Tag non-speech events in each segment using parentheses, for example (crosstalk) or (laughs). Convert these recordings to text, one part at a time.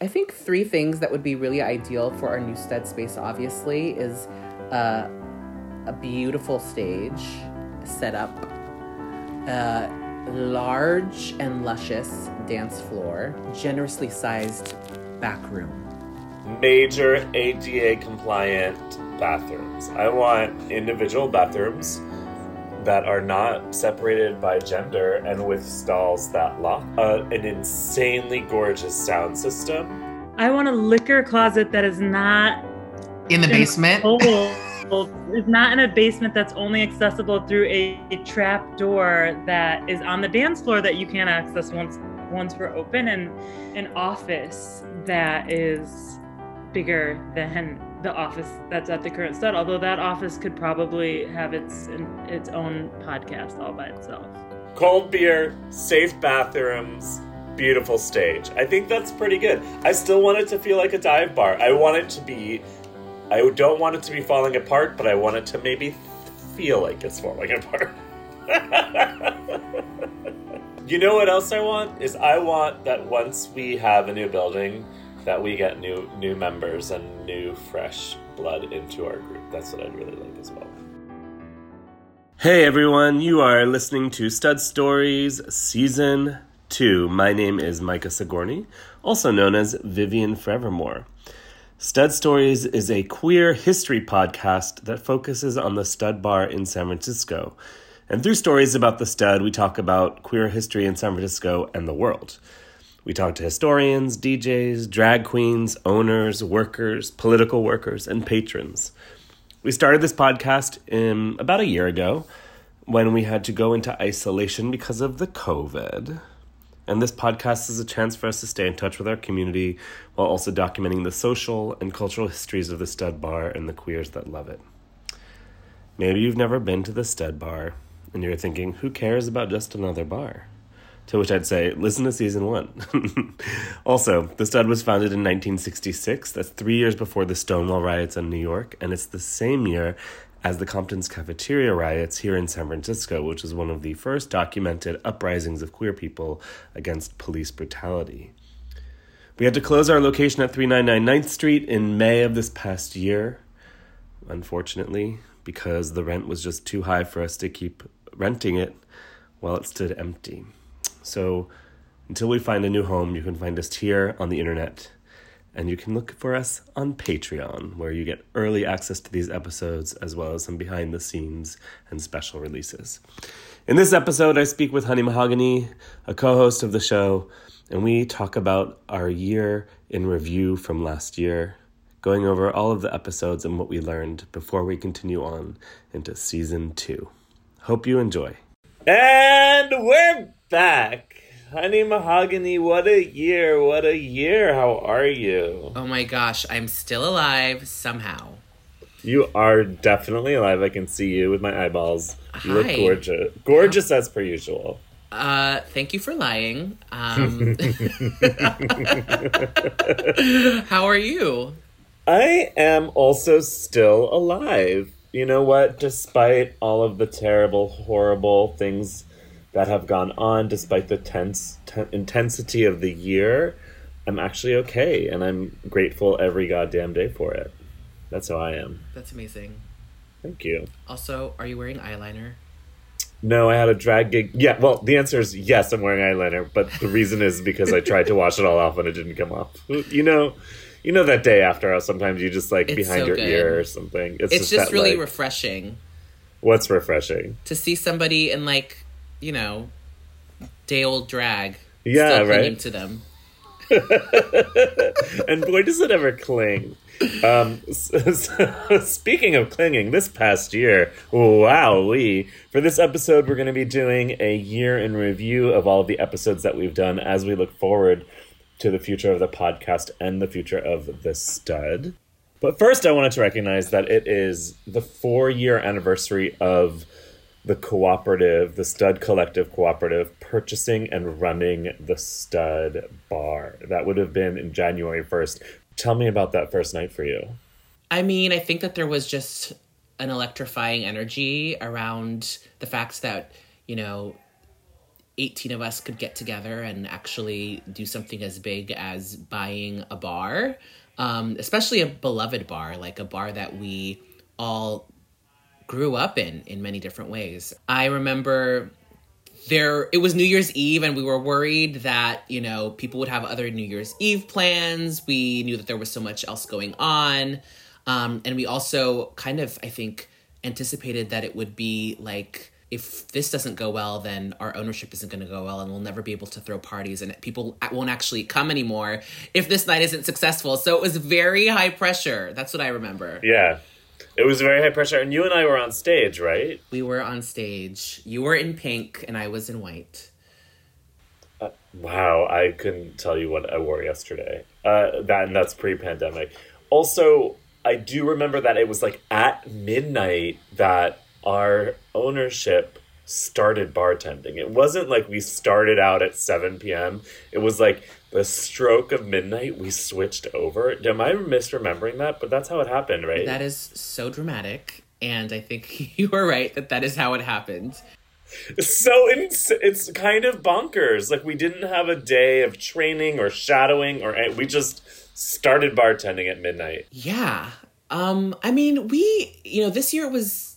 I think three things that would be really ideal for our new stud space, obviously, is uh, a beautiful stage set up, a large and luscious dance floor, generously sized back room. Major ADA compliant bathrooms. I want individual bathrooms that are not separated by gender and with stalls that lock. Uh, an insanely gorgeous sound system. I want a liquor closet that is not in the basement. It's not in a basement that's only accessible through a, a trap door that is on the dance floor that you can't access once once we're open, and an office that is bigger than the office that's at the current stud. Although that office could probably have its its own podcast all by itself. Cold beer, safe bathrooms, beautiful stage. I think that's pretty good. I still want it to feel like a dive bar. I want it to be. I don't want it to be falling apart, but I want it to maybe feel like it's falling (laughs) apart. you know what else I want is I want that once we have a new building that we get new new members and new fresh blood into our group. That's what I'd really like as well. Hey everyone, you are listening to Stud Stories Season 2. My name is Micah Sigourney, also known as Vivian Forevermore. Stud Stories is a queer history podcast that focuses on the stud bar in San Francisco. And through stories about the stud, we talk about queer history in San Francisco and the world. We talk to historians, DJs, drag queens, owners, workers, political workers, and patrons. We started this podcast in about a year ago when we had to go into isolation because of the COVID. And this podcast is a chance for us to stay in touch with our community while also documenting the social and cultural histories of the stud bar and the queers that love it. Maybe you've never been to the stud bar and you're thinking, who cares about just another bar? To which I'd say, listen to season one. (laughs) also, The Stud was founded in 1966. That's three years before the Stonewall riots in New York, and it's the same year as the Compton's cafeteria riots here in San Francisco, which is one of the first documented uprisings of queer people against police brutality. We had to close our location at 399 9th Street in May of this past year, unfortunately, because the rent was just too high for us to keep renting it while it stood empty. So until we find a new home, you can find us here on the internet. And you can look for us on Patreon, where you get early access to these episodes, as well as some behind the scenes and special releases. In this episode, I speak with Honey Mahogany, a co host of the show, and we talk about our year in review from last year, going over all of the episodes and what we learned before we continue on into season two. Hope you enjoy. And we're back. Honey Mahogany, what a year, what a year. How are you? Oh my gosh, I'm still alive somehow. You are definitely alive. I can see you with my eyeballs. You Hi. look gorgeous. Gorgeous as per usual. Uh, thank you for lying. Um, (laughs) (laughs) how are you? I am also still alive. You know what? Despite all of the terrible, horrible things that have gone on despite the tense t- intensity of the year i'm actually okay and i'm grateful every goddamn day for it. That's how i am. That's amazing. Thank you. Also are you wearing eyeliner? No i had a drag gig. Yeah well the answer is yes i'm wearing eyeliner but the reason is because i tried to wash it all off and it didn't come off. You know you know that day after uh, sometimes you just like it's behind so your good. ear or something? It's, it's just, just that, really like, refreshing. What's refreshing? To see somebody in like you know, day old drag. Yeah, right. To them. (laughs) and boy, does it ever cling. Um, so, so, (laughs) speaking of clinging, this past year, wow, we for this episode, we're going to be doing a year in review of all of the episodes that we've done as we look forward to the future of the podcast and the future of the stud. But first, I wanted to recognize that it is the four year anniversary of the cooperative, the Stud Collective Cooperative, purchasing and running the Stud Bar. That would have been in January 1st. Tell me about that first night for you. I mean, I think that there was just an electrifying energy around the fact that, you know, 18 of us could get together and actually do something as big as buying a bar, um, especially a beloved bar, like a bar that we all grew up in in many different ways. I remember there it was New Year's Eve and we were worried that, you know, people would have other New Year's Eve plans. We knew that there was so much else going on. Um, and we also kind of, I think, anticipated that it would be like if this doesn't go well, then our ownership isn't going to go well, and we'll never be able to throw parties, and people won't actually come anymore if this night isn't successful. So it was very high pressure. That's what I remember. Yeah. It was very high pressure, and you and I were on stage, right? We were on stage. You were in pink, and I was in white. Uh, wow, I couldn't tell you what I wore yesterday. Uh, that and that's pre-pandemic. Also, I do remember that it was like at midnight that our ownership started bartending. It wasn't like we started out at 7 p.m. It was like the stroke of midnight we switched over. Am I misremembering that? But that's how it happened, right? That is so dramatic. And I think (laughs) you were right that that is how it happened. So it's, it's kind of bonkers. Like we didn't have a day of training or shadowing or we just started bartending at midnight. Yeah. Um I mean, we, you know, this year was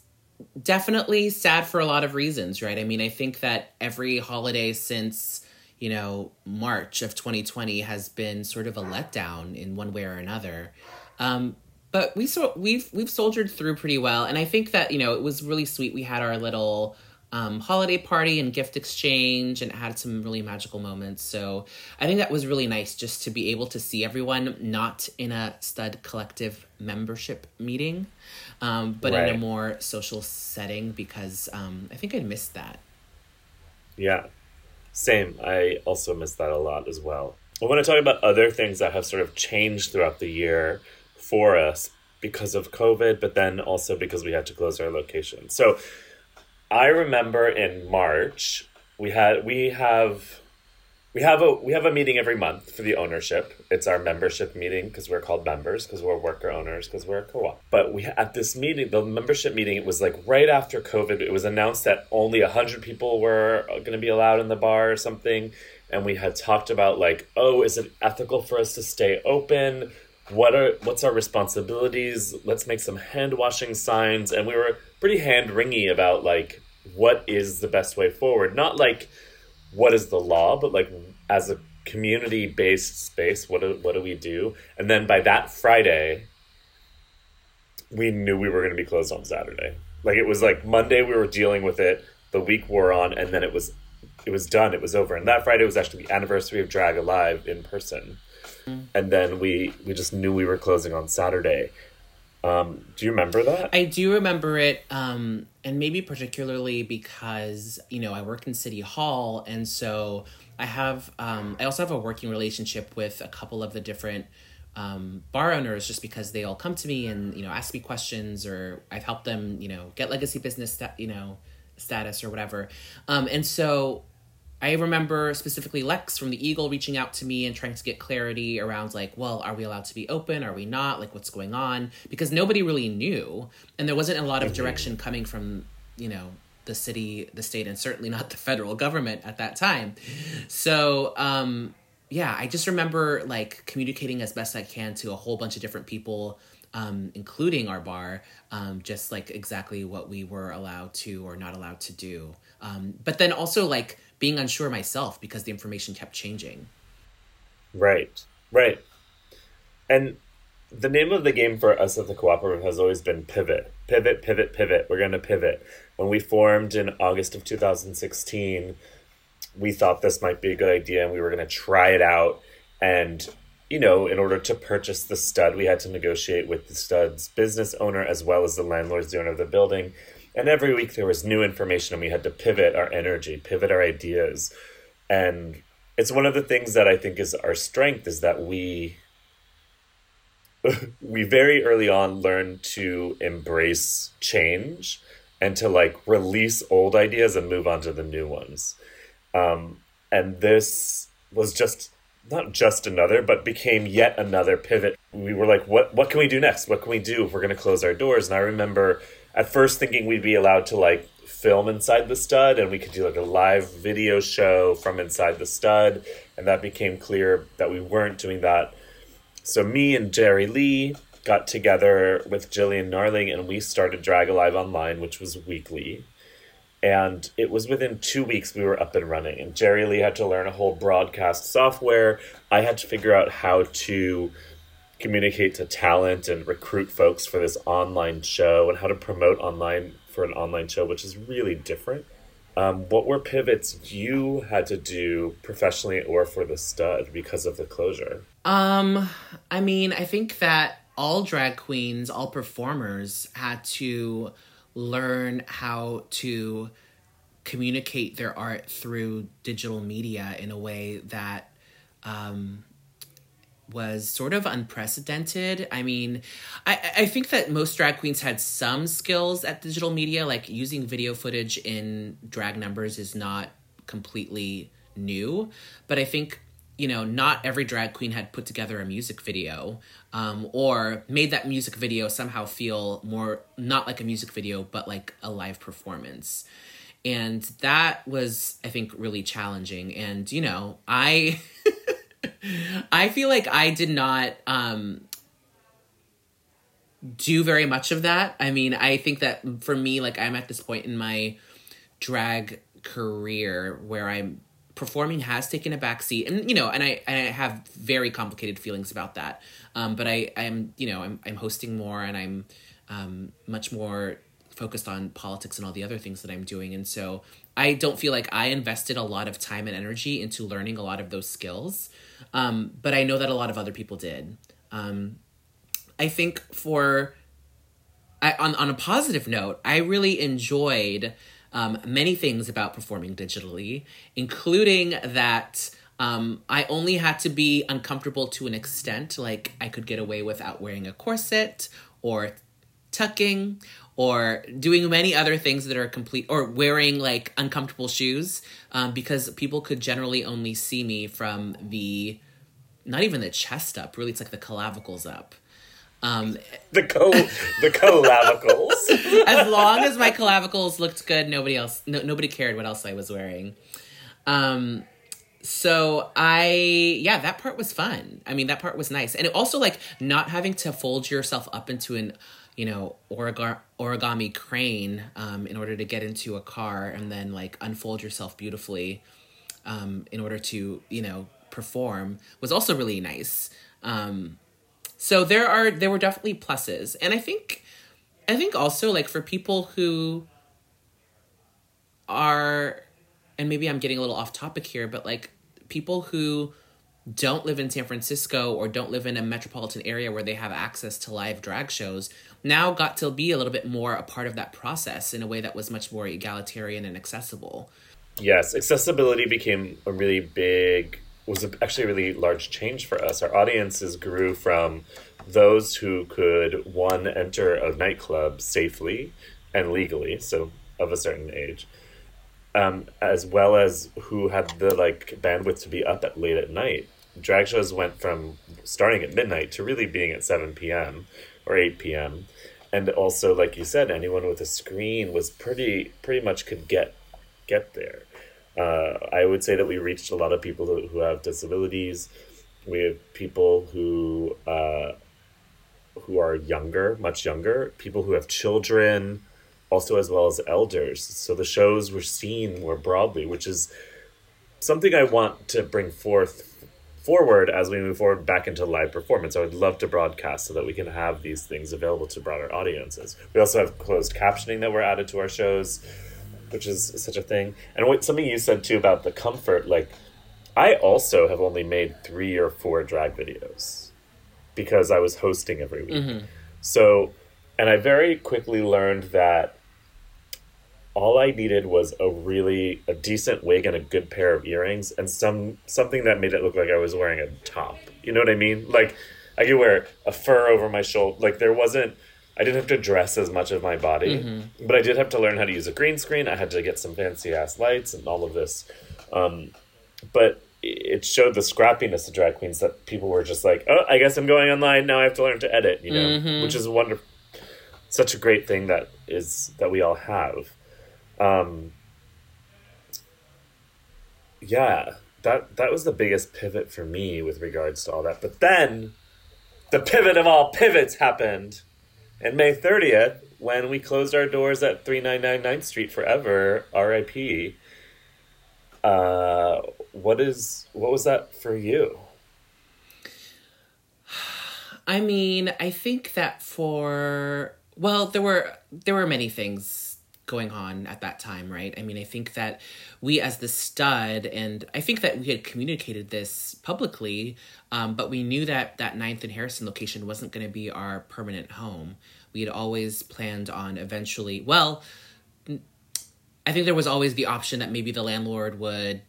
definitely sad for a lot of reasons, right? I mean, I think that every holiday since, you know, March of 2020 has been sort of a letdown in one way or another. Um, but we so we've we've soldiered through pretty well, and I think that you know it was really sweet. We had our little um, holiday party and gift exchange, and had some really magical moments. So I think that was really nice just to be able to see everyone not in a stud collective membership meeting, um, but right. in a more social setting because um, I think I missed that. Yeah, same. I also miss that a lot as well. I want to talk about other things that have sort of changed throughout the year for us because of COVID, but then also because we had to close our location. So I remember in March we had we have we have a we have a meeting every month for the ownership. It's our membership meeting because we're called members because we're worker owners because we're a co-op. But we at this meeting, the membership meeting, it was like right after COVID. It was announced that only hundred people were uh, going to be allowed in the bar or something, and we had talked about like, oh, is it ethical for us to stay open? What are what's our responsibilities? Let's make some hand washing signs, and we were pretty hand wringy about like what is the best way forward. Not like what is the law, but like as a community based space, what do, what do we do? And then by that Friday, we knew we were going to be closed on Saturday. Like it was like Monday we were dealing with it, the week wore on, and then it was it was done. It was over. And that Friday was actually the anniversary of Drag Alive in person. Mm. And then we we just knew we were closing on Saturday. Um, do you remember that? I do remember it, um, and maybe particularly because you know I work in City Hall, and so I have um, I also have a working relationship with a couple of the different um, bar owners, just because they all come to me and you know ask me questions, or I've helped them you know get legacy business sta- you know status or whatever, um, and so I remember specifically Lex from the Eagle reaching out to me and trying to get clarity around like, well, are we allowed to be open? Are we not? Like, what's going on? Because nobody really knew, and there wasn't a lot of direction coming from you know the city, the state, and certainly not the federal government at that time. So, um, yeah, I just remember like communicating as best I can to a whole bunch of different people. Um, including our bar, um, just like exactly what we were allowed to or not allowed to do. Um, but then also like being unsure myself because the information kept changing. Right, right. And the name of the game for us at the cooperative has always been pivot, pivot, pivot, pivot. We're going to pivot. When we formed in August of 2016, we thought this might be a good idea and we were going to try it out. And, you know, in order to purchase the stud, we had to negotiate with the stud's business owner as well as the landlord's the owner of the building. And every week there was new information and we had to pivot our energy, pivot our ideas. And it's one of the things that I think is our strength is that we (laughs) we very early on learned to embrace change and to like release old ideas and move on to the new ones. Um, and this was just not just another, but became yet another pivot. We were like, what what can we do next? What can we do if we're going to close our doors? And I remember at first thinking we'd be allowed to like film inside the stud and we could do like a live video show from inside the stud and that became clear that we weren't doing that. So me and jerry lee got together with jillian narling and we started drag alive online which was weekly. And it was within two weeks we were up and running and jerry lee had to learn a whole broadcast software. I had to figure out how to communicate to talent and recruit folks for this online show and how to promote online for an online show, which is really different. Um, what were pivots you had to do professionally or for the stud because of the closure? Um, I mean, I think that all drag queens, all performers had to learn how to communicate their art through digital media in a way that um, was sort of unprecedented. I mean, I, I think that most drag queens had some skills at digital media, like using video footage in drag numbers is not completely new. But I think, you know, not every drag queen had put together a music video um, or made that music video somehow feel more not like a music video, but like a live performance. And that was, I think, really challenging. And, you know, I. (laughs) I feel like I did not um, do very much of that. I mean, I think that for me, like I'm at this point in my drag career where I'm performing has taken a backseat, and you know, and I and I have very complicated feelings about that. Um, but I I'm you know I'm I'm hosting more, and I'm um, much more focused on politics and all the other things that I'm doing, and so I don't feel like I invested a lot of time and energy into learning a lot of those skills. Um, but I know that a lot of other people did. Um, I think for I, on on a positive note, I really enjoyed um, many things about performing digitally, including that um, I only had to be uncomfortable to an extent. Like I could get away without wearing a corset or tucking or doing many other things that are complete or wearing like uncomfortable shoes um, because people could generally only see me from the not even the chest up really it's like the clavicles up. Um, (laughs) the co the clavicles? (laughs) As long as my clavicles looked good nobody else no, nobody cared what else i was wearing. Um so i yeah that part was fun. I mean that part was nice. And it also like not having to fold yourself up into an you know origami, origami crane um, in order to get into a car and then like unfold yourself beautifully um, in order to you know perform was also really nice. Um, so there are there were definitely pluses. And i think i think also like for people who are and maybe i'm getting a little off topic here but like people who don't live in San Francisco or don't live in a metropolitan area where they have access to live drag shows now got to be a little bit more a part of that process in a way that was much more egalitarian and accessible. Yes, accessibility became a really big was actually a really large change for us. Our audiences grew from those who could one enter a nightclub safely and legally, so of a certain age, um, as well as who had the like bandwidth to be up at late at night. Drag shows went from starting at midnight to really being at seven p.m. or eight p.m. And also, like you said, anyone with a screen was pretty pretty much could get get there. Uh, I would say that we reached a lot of people who, who have disabilities. We have people who uh, who are younger, much younger, people who have children, also as well as elders. So the shows were seen more broadly, which is something I want to bring forth forward as we move forward back into live performance. I would love to broadcast so that we can have these things available to broader audiences. We also have closed captioning that were added to our shows, which is such a thing. And what something you said too about the comfort, like I also have only made three or four drag videos because I was hosting every week. Mm-hmm. So, and I very quickly learned that all I needed was a really a decent wig and a good pair of earrings and some something that made it look like I was wearing a top. You know what I mean? Like I could wear a fur over my shoulder. Like there wasn't I didn't have to dress as much of my body, mm-hmm. but I did have to learn how to use a green screen. I had to get some fancy ass lights and all of this. Um, but it showed the scrappiness of drag queens that people were just like, oh, I guess I'm going online now. I have to learn to edit, you know, mm-hmm. which is wonderful. Such a great thing that is that we all have. Um, yeah, that that was the biggest pivot for me with regards to all that. But then, the pivot of all pivots happened, in May thirtieth when we closed our doors at three nine nine Ninth Street forever. R.I.P. Uh, what is what was that for you? I mean, I think that for well, there were there were many things going on at that time, right? I mean, I think that we as the stud, and I think that we had communicated this publicly, um, but we knew that that Ninth and Harrison location wasn't going to be our permanent home. We had always planned on eventually. Well, I think there was always the option that maybe the landlord would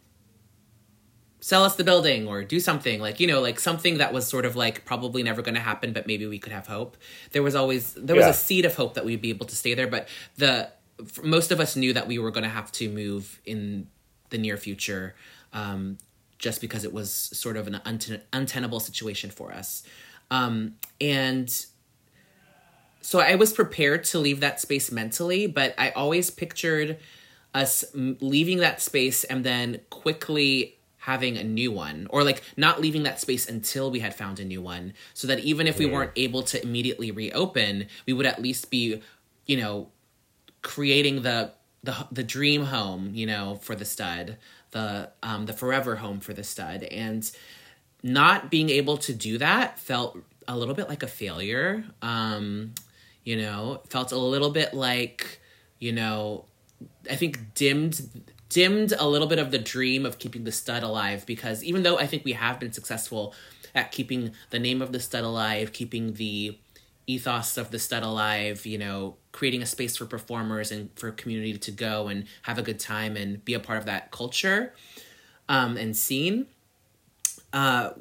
sell us the building or do something like you know like something that was sort of like probably never going to happen but maybe we could have hope there was always there was Yeah. a seed of hope that we'd be able to stay there but the most of us knew that we were going to have to move in the near future um, just because it was sort of an unten- untenable situation for us. Um, and so I was prepared to leave that space mentally, but I always pictured us leaving that space and then quickly having a new one or like not leaving that space until we had found a new one so that even if we weren't able to immediately reopen we would at least be you know creating the the the dream home you know for the stud the um the forever home for the stud. And not being able to do that felt a little bit like a failure. Um you know felt a little bit like you know i think dimmed dimmed a little bit of the dream of keeping the stud alive because even though i think we have been successful at keeping the name of the stud alive keeping the ethos of the stud alive you know creating a space for performers and for community to go and have a good time and be a part of that culture um, and scene. Uh,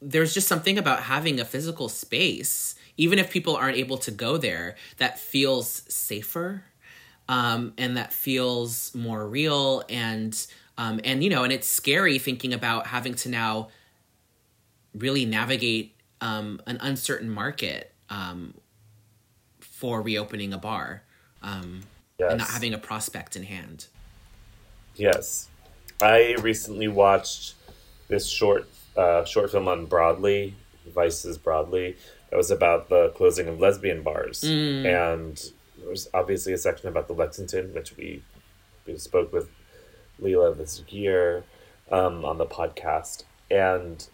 there's just something about having a physical space, even if people aren't able to go there, that feels safer, um, and that feels more real, and um, and you know, and it's scary thinking about having to now really navigate um, an uncertain market um, for reopening a bar, um, and not having a prospect in hand. Yes, I recently watched this short uh, short film on Broadly, Vice's Broadly. That was about the closing of lesbian bars, and there was obviously a section about the Lexington, which we we spoke with Lila this year um, on the podcast, and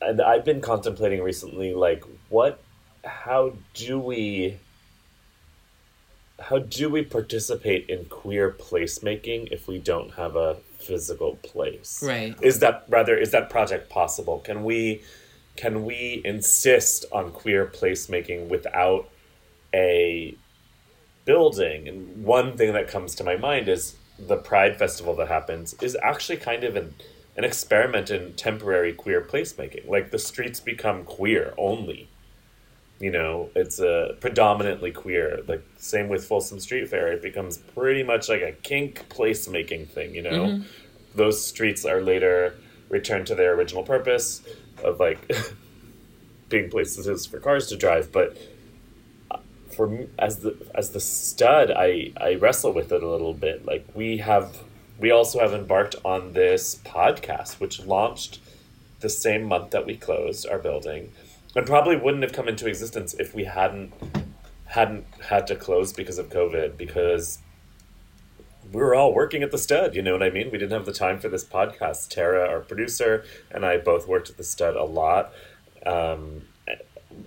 and I've been contemplating recently, like what, how do we how do we participate in queer placemaking if we don't have a physical place? Right. is that rather is that project possible? Can we can we insist on queer placemaking without a building? And one thing that comes to my mind is the pride festival that happens is actually kind of an an experiment in temporary queer placemaking. Like the streets become queer only. You know it's a predominantly queer. Like same with folsom street fair. It becomes pretty much like a kink placemaking thing you know? Those streets are later returned to their original purpose of like (laughs) being places for cars to drive. But uh, for me, as the as the stud i i wrestle with it a little bit. Like we have we also have embarked on this podcast which launched the same month that we closed our building and probably wouldn't have come into existence if we hadn't hadn't had to close because of covid because we were all working at the stud you know what i mean? We didn't have the time for this podcast. Tara our producer and i both worked at the stud a lot um,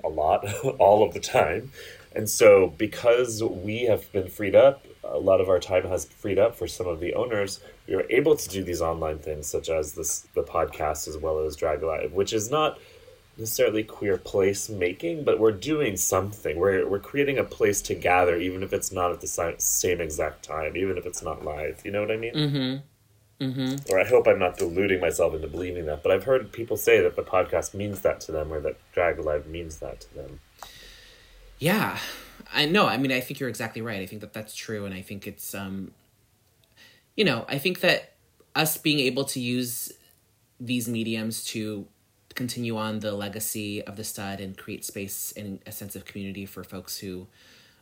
a lot (laughs) all of the time. And so because we have been freed up a lot of our time has freed up for some of the owners we were able to do these online things such as this the podcast as well as drag live which is not necessarily queer place making, but we're doing something. We're we're creating a place to gather, even if it's not at the same exact time, even if it's not live. You know what I mean? Mm-hmm. Mm-hmm. Or I hope I'm not deluding myself into believing that. But I've heard people say that the podcast means that to them, or that drag live means that to them. Yeah, I know. I mean, I think you're exactly right. I think that that's true, and I think it's, um, you know, I think that us being able to use these mediums to continue on the legacy of the stud and create space and a sense of community for folks who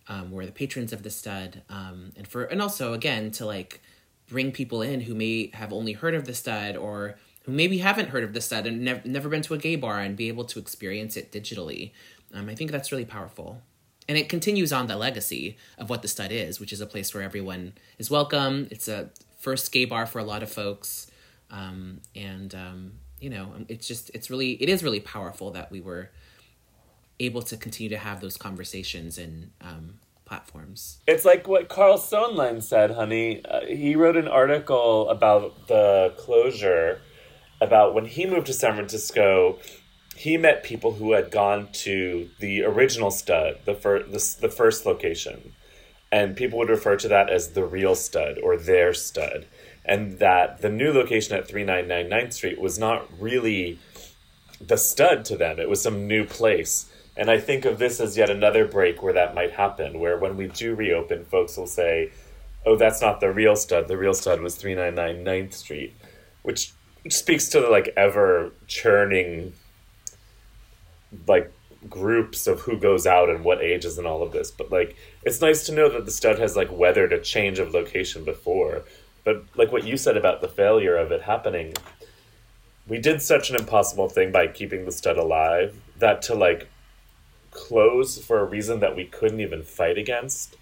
um, were the patrons of the stud, um, and for and also again to like bring people in who may have only heard of the stud or who maybe haven't heard of the stud and nev- never been to a gay bar and be able to experience it digitally. Um, I think that's really powerful. And it continues on the legacy of what the stud is, which is a place where everyone is welcome. It's a first gay bar for a lot of folks. Um, and, um, you know, it's just, it's really, it is really powerful that we were able to continue to have those conversations and um, platforms. It's like what Carl Sonlein said, honey. Uh, he wrote an article about the closure, about when he moved to San Francisco. He met people who had gone to the original stud, the, fir- the, the first location. And people would refer to that as the real stud or their stud. And that the new location at 3999th Street was not really the stud to them, it was some new place and I think of this as yet another break where that might happen, where when we do reopen, folks will say, oh, that's not the real stud. The real stud was 399 9th Street, which speaks to the like ever churning like groups of who goes out and what ages and all of this. But like it's nice to know that the stud has like weathered a change of location before. But like what you said about the failure of it happening, we did such an impossible thing by keeping the stud alive that to like close for a reason that we couldn't even fight against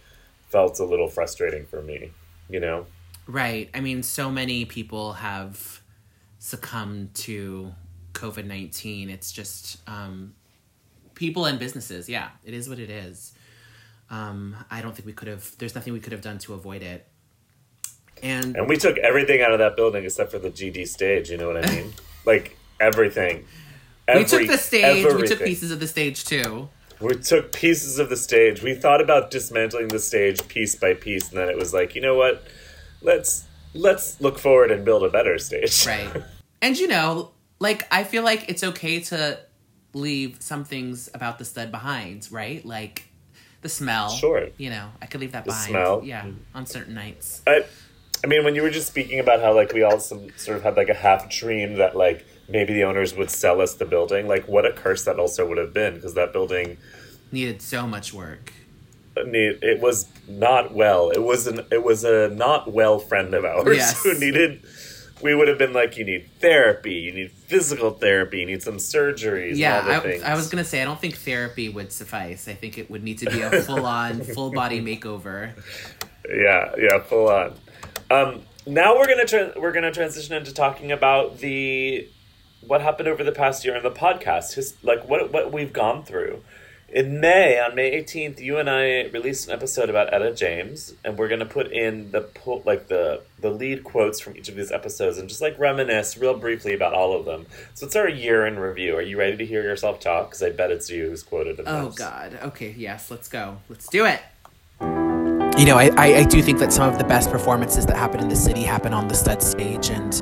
felt a little frustrating for me, you know? Right. I mean, so many people have succumbed to COVID 19. It's just um, people and businesses. Yeah, it is what it is. Um, I don't think we could have, there's nothing we could have done to avoid it. And, and we took everything out of that building except for the GD stage, you know what I mean? (laughs) like everything. Every, we took the stage, everything. we took pieces of the stage too. We took pieces of the stage. We thought about dismantling the stage piece by piece, and then it was like, you know what? Let's let's look forward and build a better stage. Right. And you know, like I feel like it's okay to leave some things about the stud behind, right? Like the smell. Sure. You know, I could leave that the behind. Smell. Yeah, on certain nights. I, I mean, when you were just speaking about how like we all some, sort of had like a half dream that like maybe the owners would sell us the building. Like, what a curse that also would have been because that building needed so much work. Need it was not well. It was an it was a not well friend of ours yes. who needed. We would have been like, you need therapy, you need physical therapy, you need some surgeries. Yeah, I, I, was gonna say I don't think therapy would suffice. I think it would need to be a full on, (laughs) full body makeover. Yeah, yeah, full on. Um, now we're gonna tra- we're gonna transition into talking about the what happened over the past year in the podcast, His, like what what we've gone through. In May, on May eighteenth, you and I released an episode about Etta James, and we're gonna put in the po- like the the lead quotes from each of these episodes, and just like reminisce real briefly about all of them. So it's our year in review. Are you ready to hear yourself talk? Because I bet it's you who's quoted. In oh. God. Okay. Yes. Let's go. Let's do it you know, I, I, do think that some of the best performances that happen in the city happen on the stud stage. And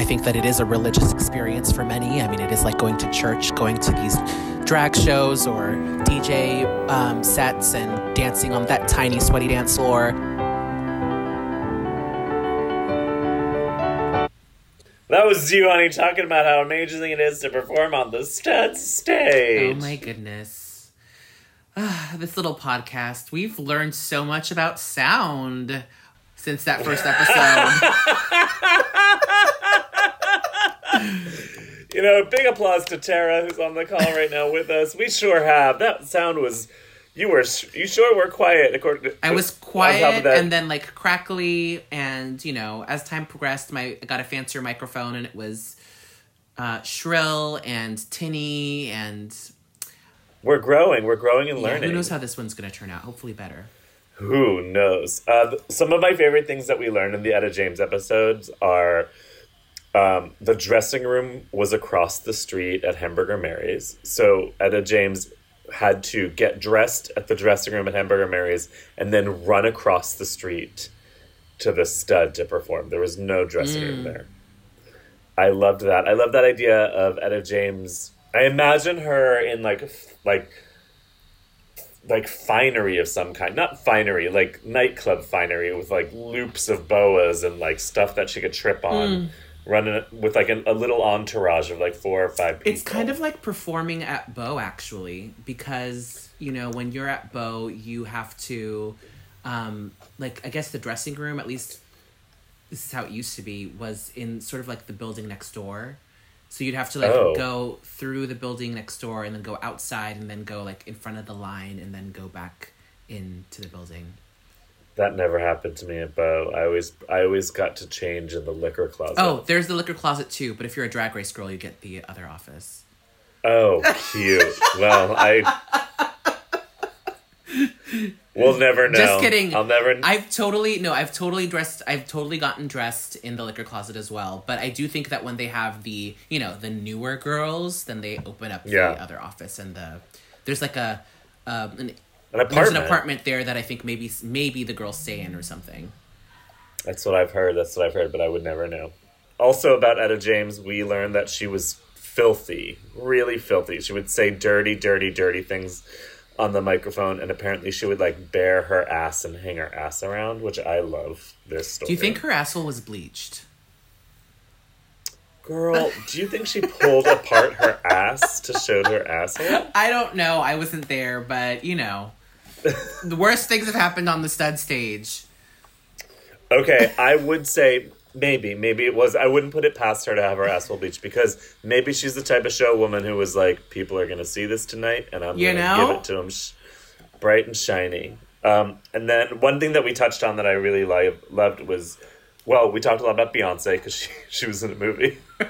I think that it is a religious experience for many. I mean, it is like going to church, going to these drag shows or DJ um, sets and dancing on that tiny, sweaty dance floor. That was you, honey, talking about how amazing it is to perform on the stud stage. Oh my goodness. (sighs) this little podcast, we've learned so much about sound since that first episode. (laughs) you know, big applause to Tara, who's on the call right now with us. We sure have. That sound was. You were you sure were quiet according to I was quiet and then like crackly and you know as time progressed my I got a fancier microphone and it was uh, shrill and tinny and we're growing. We're growing and yeah, learning. Who knows how this one's going to turn out? Hopefully, better. Who knows? Uh, some of my favorite things that we learned in the Etta James episodes are um, the dressing room was across the street at Hamburger Mary's. So Etta James had to get dressed at the dressing room at Hamburger Mary's and then run across the street to the stud to perform. There was no dressing mm. room there. I loved that. I love that idea of Etta James I imagine her in like like like finery of some kind. Not finery, like nightclub finery with like loops of boas and like stuff that she could trip on. running it with like an, a little entourage of like four or five people. It's kind of like performing at Beaux, actually, because you know when you're at Beaux, you have to, um, like I guess the dressing room, at least this is how it used to be, was in sort of like the building next door. So you'd have to like Oh. go through the building next door and then go outside and then go like in front of the line and then go back into the building. that never happened to me at Beaux. I always I always got to change in the liquor closet. Oh, there's the liquor closet too, but if you're a drag race girl, you get the other office. Oh, cute. (laughs) well, I. We'll never know. Just kidding. I'll never. I've totally no, I've totally dressed. I've totally gotten dressed in the liquor closet as well. But I do think that when they have the you know the newer girls, then they open up Yeah. the other office and the there's like a um, an, an there's an apartment there that I think maybe maybe the girls stay in or something. That's what I've heard. That's what I've heard, but I would never know. Also, about Etta James, we learned that she was filthy, really filthy. She would say dirty, dirty, dirty things on the microphone, and apparently she would like bare her ass and hang her ass around, which I love. This story. Do you think her asshole was bleached? girl? Do you think she pulled apart her ass to show her asshole? (laughs) I don't know. I wasn't there, but you know, the worst things have happened on the stud stage. Okay, I would say maybe, maybe it was. I wouldn't put it past her to have her asshole bleached because maybe she's the type of show woman who was like, people are going to see this tonight, and I'm going to give it to them sh- bright and shiny. Um, and then one thing that we touched on that I really li- loved was, well, we talked a lot about Beyonce because (laughs) she she was in a movie. (laughs)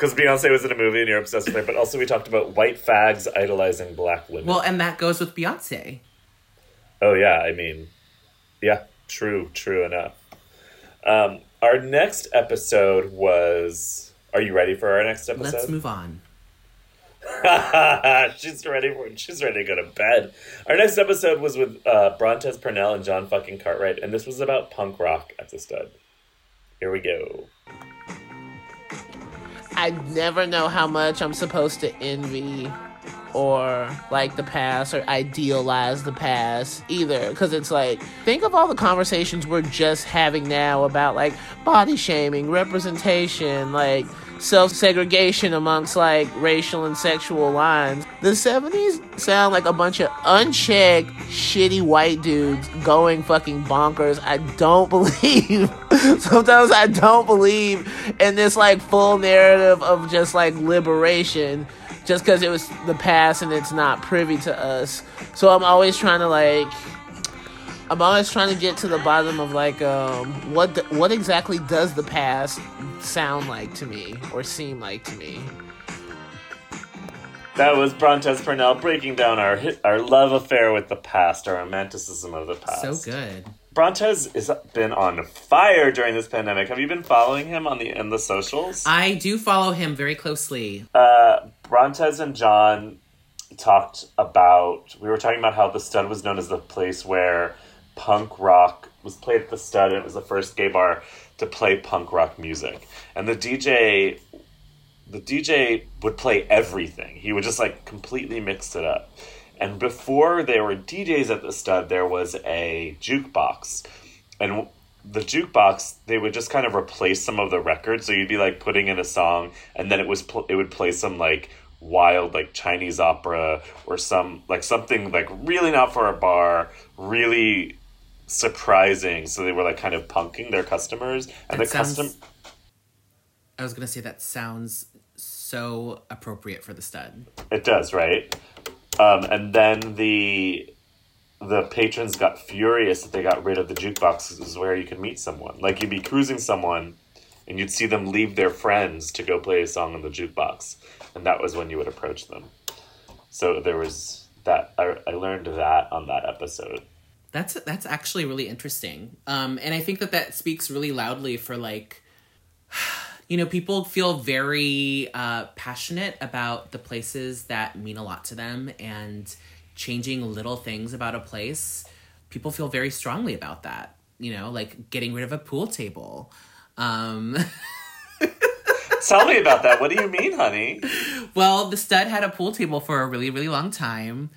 Because Beyonce was in a movie and you're obsessed with her, but also we talked about white fags idolizing black women. Well, and that goes with Beyonce. Oh yeah, I mean, yeah, true, true enough. Um, our next episode was. Are you ready for our next episode? Let's move on. (laughs) she's ready for. She's ready to go to bed. Our next episode was with uh, Brontez Purnell and John fucking Cartwright, and this was about punk rock at the stud. Here we go. I never know how much I'm supposed to envy or like the past or idealize the past either. Because it's like think of all the conversations we're just having now about like body shaming representation like self-segregation amongst like racial and sexual lines. The 70s sound like a bunch of unchecked shitty white dudes going fucking bonkers. I don't (laughs) believe sometimes i don't believe in this like full narrative of just like liberation just because it was the past and it's not privy to us. So I'm always trying to like, I'm always trying to get to the bottom of like, um, what the, what exactly does the past sound like to me or seem like to me? That was Brontez Purnell breaking down our our love affair with the past, our romanticism of the past. So good. Brontez has been on fire during this pandemic. Have you been following him on the in the socials? I do follow him very closely. Uh, Brontez and John talked about. We were talking about how the Stud was known as the place where punk rock was played at the Stud, and it was the first gay bar to play punk rock music. And the DJ, the DJ would play everything. He would just like completely mix it up. And before there were DJs at the Stud, there was a jukebox, and the jukebox they would just kind of replace some of the records. So you'd be like putting in a song, and then it was pl- it would play some like wild like Chinese opera or some like something like really not for a bar, really surprising. So they were like kind of punking their customers, and That the custom. I was gonna say that sounds so appropriate for the stud. It does, right? Um, and then the the patrons got furious that they got rid of the jukeboxes where you could meet someone. Like you'd be cruising someone and you'd see them leave their friends to go play a song on the jukebox. And that was when you would approach them. So there was that I, I learned that on that episode. That's that's actually really interesting. Um, and I think that that speaks really loudly for like, (sighs) you know, people feel very uh, passionate about the places that mean a lot to them and changing little things about a place. People feel very strongly about that. You know, like getting rid of a pool table. Um, (laughs) Tell me about that. What do you mean, honey? Well, the stud had a pool table for a really, really long time.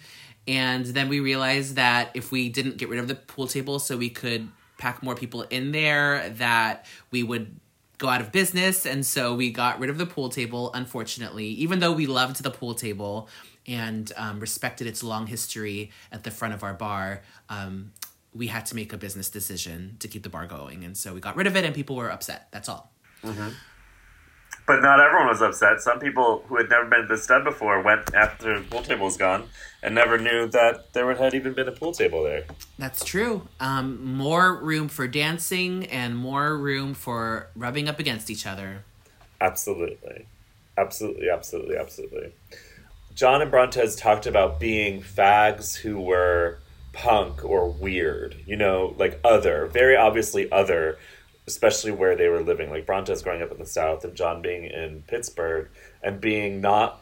And then we realized that if we didn't get rid of the pool table so we could pack more people in there, that we would go out of business. And so we got rid of the pool table, unfortunately, even though we loved the pool table and um, respected its long history at the front of our bar. Um, we had to make a business decision to keep the bar going. And so we got rid of it, and people were upset. That's all. But not everyone was upset. Some people who had never been to the stud before went after the pool table was gone and never knew that there had even been a pool table there. That's true. Um, more room for dancing and more room for rubbing up against each other. Absolutely. Absolutely, absolutely, absolutely. John and Brontez talked about being fags who were punk or weird, you know, like other, very obviously other, especially where they were living. Like Brontez growing up in the South and John being in Pittsburgh and being not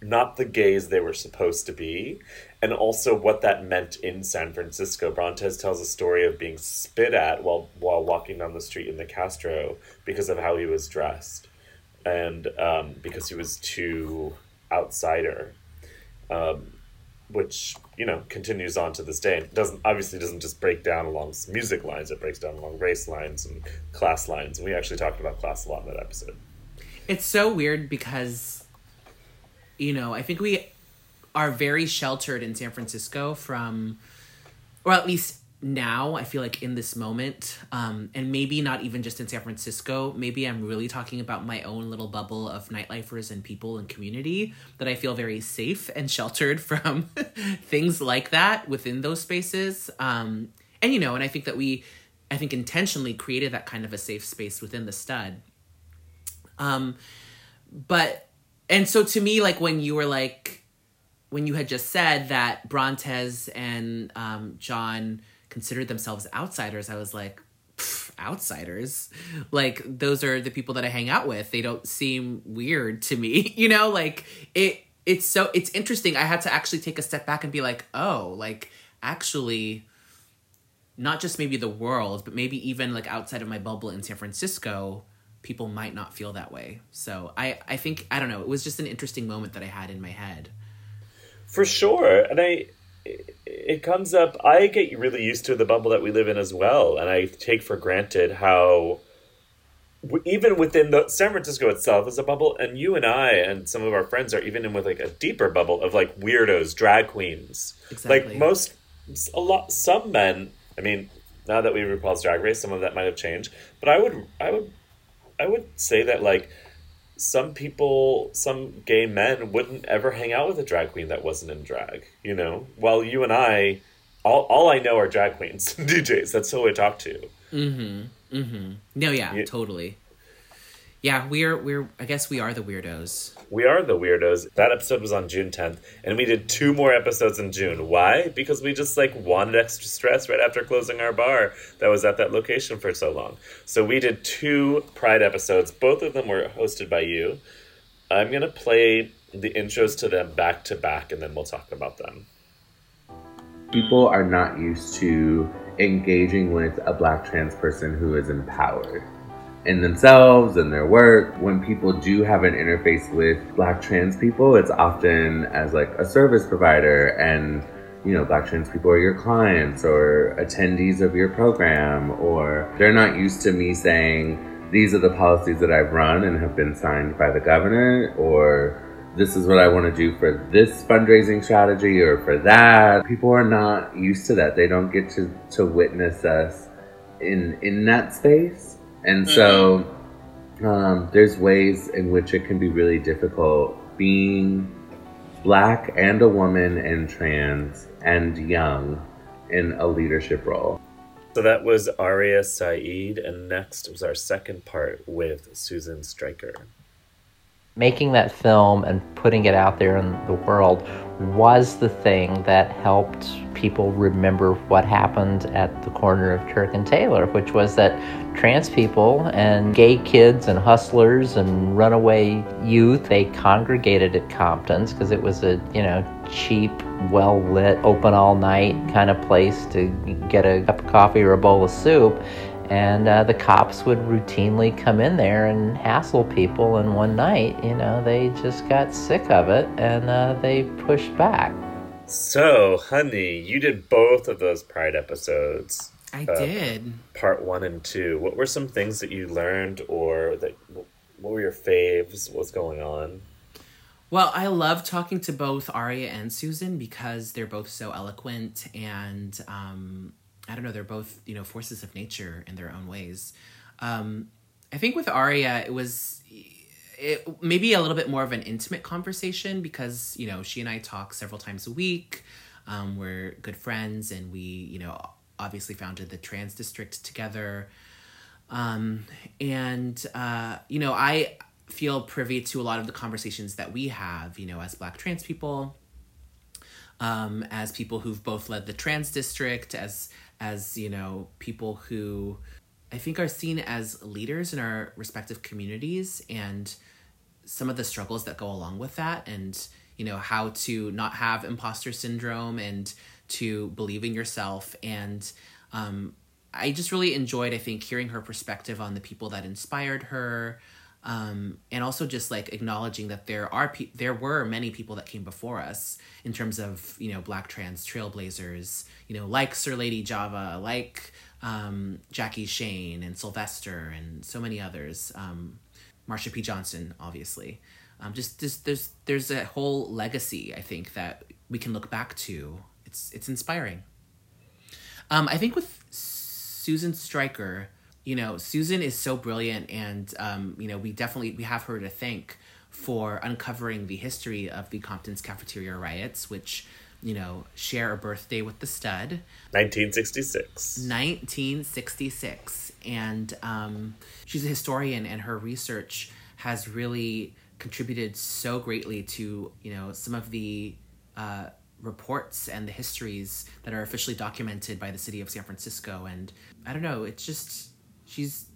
not the gays they were supposed to be, and also what that meant in San Francisco. Brontez tells a story of being spit at while while walking down the street in the Castro because of how he was dressed, and um, because he was too outsider, um, which you know continues on to this day. It doesn't obviously doesn't just break down along music lines; it breaks down along race lines and class lines. And we actually talked about class a lot in that episode. It's so weird because, you know, I think we are very sheltered in San Francisco from, or at least now, I feel like in this moment, um, and maybe not even just in San Francisco, maybe I'm really talking about my own little bubble of nightlifers and people and community that I feel very safe and sheltered (laughs) from (laughs) things like that within those spaces. Um, and, you know, and I think that we, I think intentionally created that kind of a safe space within the stud. Um, but and so to me, like when you were like when you had just said that Brontez and um, John considered themselves outsiders, I was like, outsiders? Like those are the people that I hang out with. They don't seem weird to me, (laughs) you know. Like it. It's so it's interesting. I had to actually take a step back and be like, oh, like actually not just maybe the world, but maybe even like outside of my bubble in San Francisco, people might not feel that way. So I, I think I don't know. It was just an interesting moment that I had in my head. For sure, and I, it comes up. I get really used to the bubble that we live in as well, and I take for granted how, even within the San Francisco itself is a bubble, and you and I and some of our friends are even in with like a deeper bubble of like weirdos, drag queens. Exactly. Like most, a lot, some men. I mean, now that we RuPaul's Drag Race, some of that might have changed, but I would, I would, I would say that like some people, some gay men wouldn't ever hang out with a drag queen that wasn't in drag, you know? While you and I, all, all I know are drag queens, DJs. (laughs) That's who I talk to. Mm-hmm. Mm-hmm. No, yeah, Yeah. totally. Yeah, we're we're I guess we are the weirdos. We are the weirdos. That episode was on June 10th, and we did two more episodes in June. Why? Because we just like wanted extra stress right after closing our bar that was at that location for so long. So we did two Pride episodes. Both of them were hosted by you. I'm gonna play the intros to them back to back, and then we'll talk about them. people are not used to engaging with a black trans person who is empowered in themselves and their work. When people do have an interface with black trans people, it's often as like a service provider and you know, black trans people are your clients or attendees of your program, or they're not used to me saying, these are the policies that I've run and have been signed by the governor, or this is what I want to do for this fundraising strategy or for that. People are not used to that. They don't get to, to witness us in in that space. And so um, there's ways in which it can be really difficult being black and a woman and trans and young in a leadership role. So that was Aria Sa'id, and next was our second part with Susan Stryker. making that film and putting it out there in the world was the thing that helped people remember what happened at the corner of Turk and Taylor, which was that trans people and gay kids and hustlers and runaway youth they congregated at Compton's because it was a you know cheap, well lit, open all night kind of place to get a cup of coffee or a bowl of soup. And uh, the cops would routinely come in there and hassle people. And one night, you know, they just got sick of it and uh, they pushed back. So, honey, you did both of those Pride episodes. I Uh, did. part one and two. What were some things that you learned, or that what were your faves? What's going on? Well, I love talking to both Aria and Susan because they're both so eloquent and um, I don't know, they're both, you know, forces of nature in their own ways. Um, I think with Aria, it was it maybe a little bit more of an intimate conversation because, you know, she and I talk several times a week. Um, we're good friends and we, you know, obviously founded the trans district together. Um, and, uh, you know, I feel privy to a lot of the conversations that we have, you know, as black trans people, um, as people who've both led the trans district, as, as, you know, people who I think are seen as leaders in our respective communities and some of the struggles that go along with that and, you know, how to not have imposter syndrome and to believe in yourself. And, um, I just really enjoyed, I think, hearing her perspective on the people that inspired her, um, and also just like acknowledging that there are pe- there were many people that came before us in terms of you know Black trans trailblazers, you know, like Sir Lady Java, like um, Jackie Shane and Sylvester, and so many others. Um, Marsha P. Johnson, obviously. Um, just, just there's there's a whole legacy I think that we can look back to. It's it's inspiring. Um, I think with Susan Stryker, you know, Susan is so brilliant, and um, you know, we definitely we have her to thank for uncovering the history of the Compton's cafeteria riots, which you know share a birthday with the stud. 1966. 1966 and um, she's a historian and her research has really contributed so greatly to you know some of the uh, reports and the histories that are officially documented by the city of san francisco and i don't know it's just she's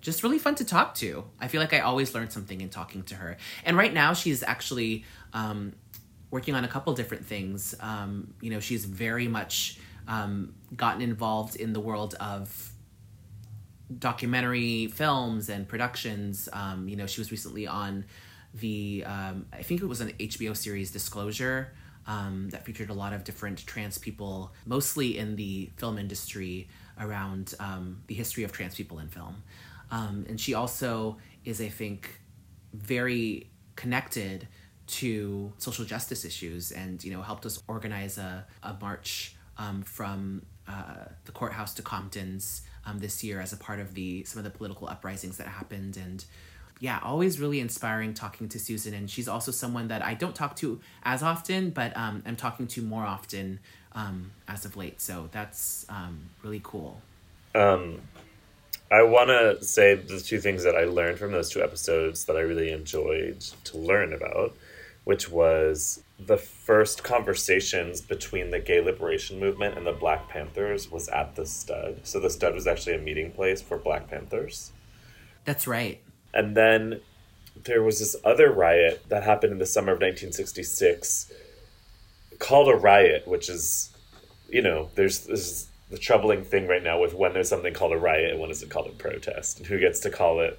just really fun to talk to. I feel like i always learn something in talking to her. And right now she's actually um, working on a couple different things. Um, you know she's very much um, gotten involved in the world of documentary films and productions. Um, you know, she was recently on the, um, I think it was an HBO series, Disclosure, um, that featured a lot of different trans people, mostly in the film industry around um, the history of trans people in film. Um, and she also is, I think, very connected to social justice issues and, you know, helped us organize a, a march um, from uh, the courthouse to Compton's um, this year as a part of the some of the political uprisings that happened and yeah always really inspiring talking to susan and she's also someone that i don't talk to as often but um, i'm talking to more often um, as of late so that's um, really cool Um, I want to say the two things that I learned from those two episodes that I really enjoyed to learn about, which was the first conversations between the gay liberation movement and the Black Panthers was at the Stud. So the Stud was actually a meeting place for Black Panthers. that's right And then there was this other riot that happened in the summer of 1966 called a riot, which is, you know, there's this is the troubling thing right now with when there's something called a riot and when is it called a protest and who gets to call it.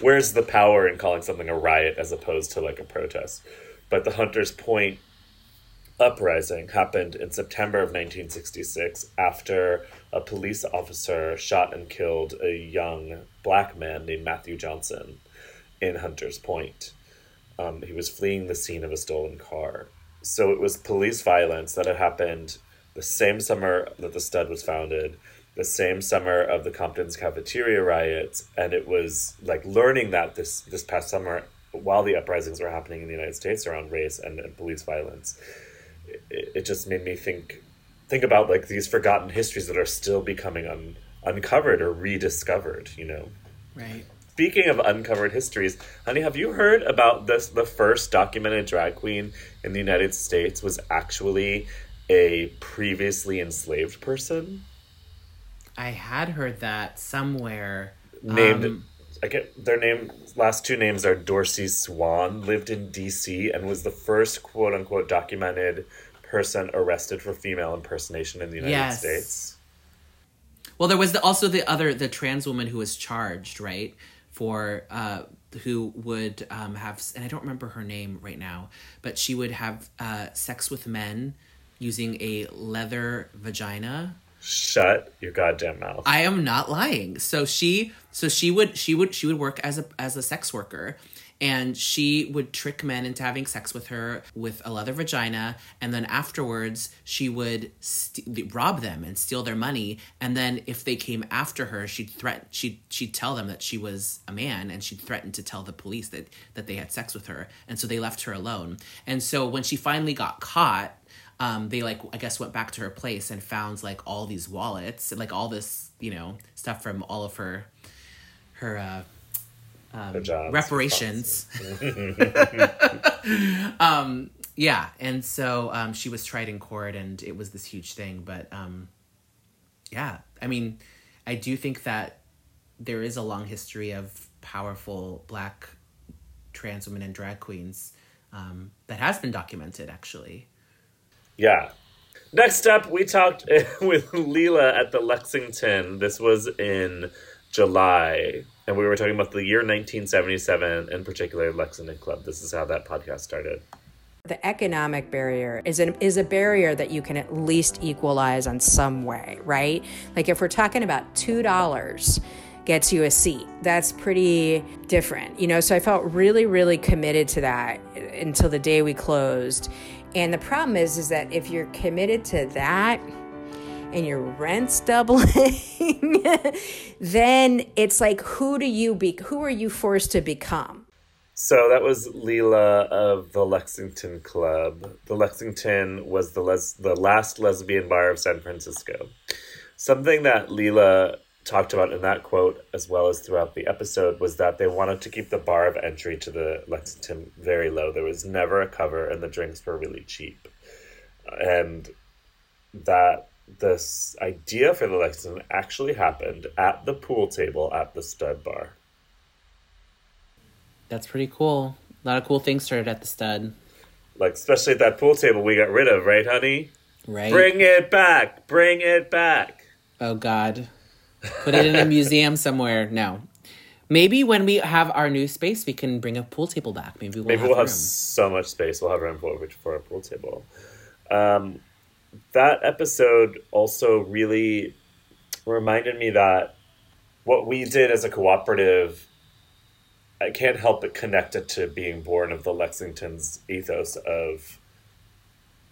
Where's the power in calling something a riot as opposed to like a protest? But the Hunters Point uprising happened in September of 1966 after a police officer shot and killed a young black man named Matthew Johnson in Hunters Point. Um, he was fleeing the scene of a stolen car. So it was police violence that had happened the same summer that the stud was founded, the same summer of the Compton's cafeteria riots, and it was like learning that this this past summer while the uprisings were happening in the United States around race and, and police violence it, it just made me think think about like these forgotten histories that are still becoming un, uncovered or rediscovered you know? Right speaking of uncovered histories honey have you heard about this the first documented drag queen in the united states was actually a previously enslaved person i had heard that somewhere named Um, I get their name last two names are Dorsey Swann, lived in DC and was the first quote unquote documented person arrested for female impersonation in the United Yes. States. Well, there was the, also the other the trans woman who was charged, right, for uh, who would um, have, and I don't remember her name right now, but she would have uh, sex with men using a leather vagina. Shut your goddamn mouth. I am not lying. So she so she would she would she would work as a as a sex worker and she would trick men into having sex with her with a leather vagina. And then afterwards she would st- rob them and steal their money. And then if they came after her she'd threaten she'd she'd tell them that she was a man and she'd threaten to tell the police that that they had sex with her. And so they left her alone. And so when she finally got caught um, they like I guess went back to her place and found like all these wallets and like all this you know stuff from all of her her uh, um, reparations. (laughs) um, yeah, and so um, she was tried in court, and it was this huge thing. But um, yeah, I mean, I do think that there is a long history of powerful Black trans women and drag queens um, that has been documented, actually. Yeah. Next up, we talked (laughs) with Lila at the Lexington. This was in July, and we were talking about the year 1977, in particular, Lexington Club. This is how that podcast started. The economic barrier is an, is a barrier that you can at least equalize on some way, right? Like if we're talking about two dollars gets you a seat, that's pretty different, you know. So I felt really, really committed to that until the day we closed. And the problem is, is that if you're committed to that and your rent's doubling, (laughs) then it's like, who do you be? Who are you forced to become? So that was Lila of the Lexington Club. The Lexington was the les- the last lesbian bar of San Francisco. Something that Lila talked about in that quote, as well as throughout the episode, was that they wanted to keep the bar of entry to the Lexington very low. There was never a cover, and the drinks were really cheap. And that this idea for the Lexington actually happened at the pool table at the stud bar. That's pretty cool. A lot of cool things started at the stud, Like, especially at that pool table we got rid of, right, honey? right? Bring it back! Bring it back! Oh God. Put it in a (laughs) museum somewhere. No. Maybe when we have our new space, we can bring a pool table back. Maybe we'll Maybe have we'll have so much space. We'll have room for, for a pool table. Um, that episode also really reminded me that what we did as a cooperative, I can't help but connect it to being born of the Lexington's ethos of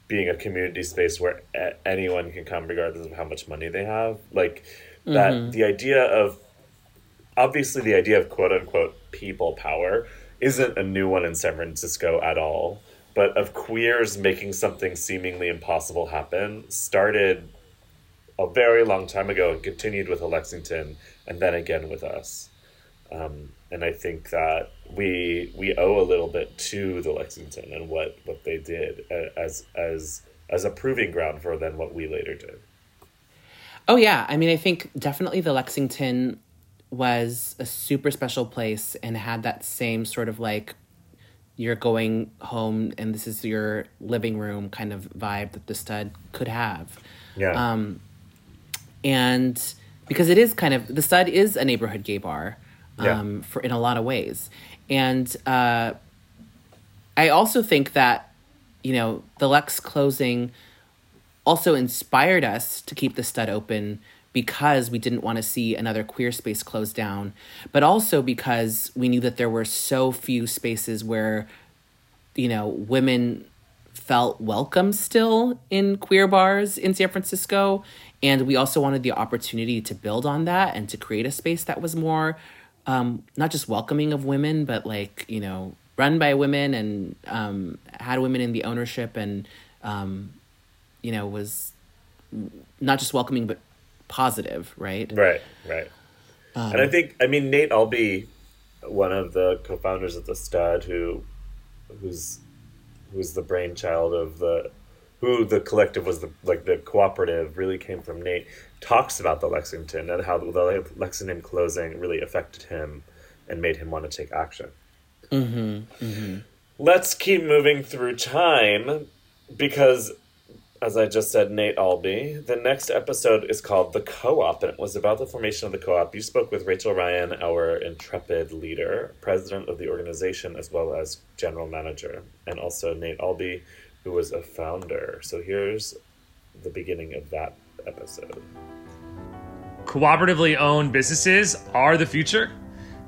being a community space where a- anyone can come regardless of how much money they have. Like that, mm-hmm. the idea of obviously the idea of quote unquote people power isn't a new one in San Francisco at all, but of queers making something seemingly impossible happen started a very long time ago and continued with Lexington and then again with us. Um, and I think that we we owe a little bit to the Lexington and what, what they did as as as a proving ground for then what we later did. Oh yeah, I mean, I think definitely the Lexington was a super special place and had that same sort of like you're going home and this is your living room kind of vibe that the stud could have. Yeah. Um, and because it is kind of the stud is a neighborhood gay bar Yeah. um, for in a lot of ways and uh, i also think that you know the lex closing also inspired us to keep the stud open because we didn't want to see another queer space close down but also because we knew that there were so few spaces where you know women felt welcome still in queer bars in San Francisco. And we also wanted the opportunity to build on that and to create a space that was more um, not just welcoming of women, but like, you know, run by women and um, had women in the ownership and, um, you know, was not just welcoming, but positive, right? Right, right. and I think I mean Nate Albee, one of the co-founders of the Stud, who, who's, who's the brainchild of the, who the collective was the like the cooperative really came from Nate. Talks about the Lexington and how the Lexington closing really affected him, and made him want to take action. Mm-hmm, mm-hmm. Let's keep moving through time because, as I just said, Nate Albee. The next episode is called The Co op, and it was about the formation of the co op. You spoke with Rachel Ryan, our intrepid leader, president of the organization, as well as general manager, and also Nate Albee, who was a founder. So here's the beginning of that episode. cooperatively owned businesses are the future.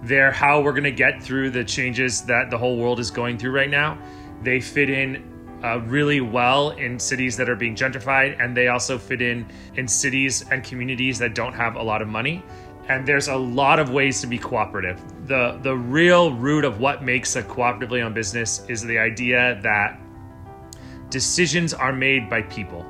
They're how we're going to get through the changes that the whole world is going through right now. They fit in uh, really well in cities that are being gentrified, and they also fit in in cities and communities that don't have a lot of money. And there's a lot of ways to be cooperative. The the real root of what makes a cooperatively owned business is the idea that decisions are made by people.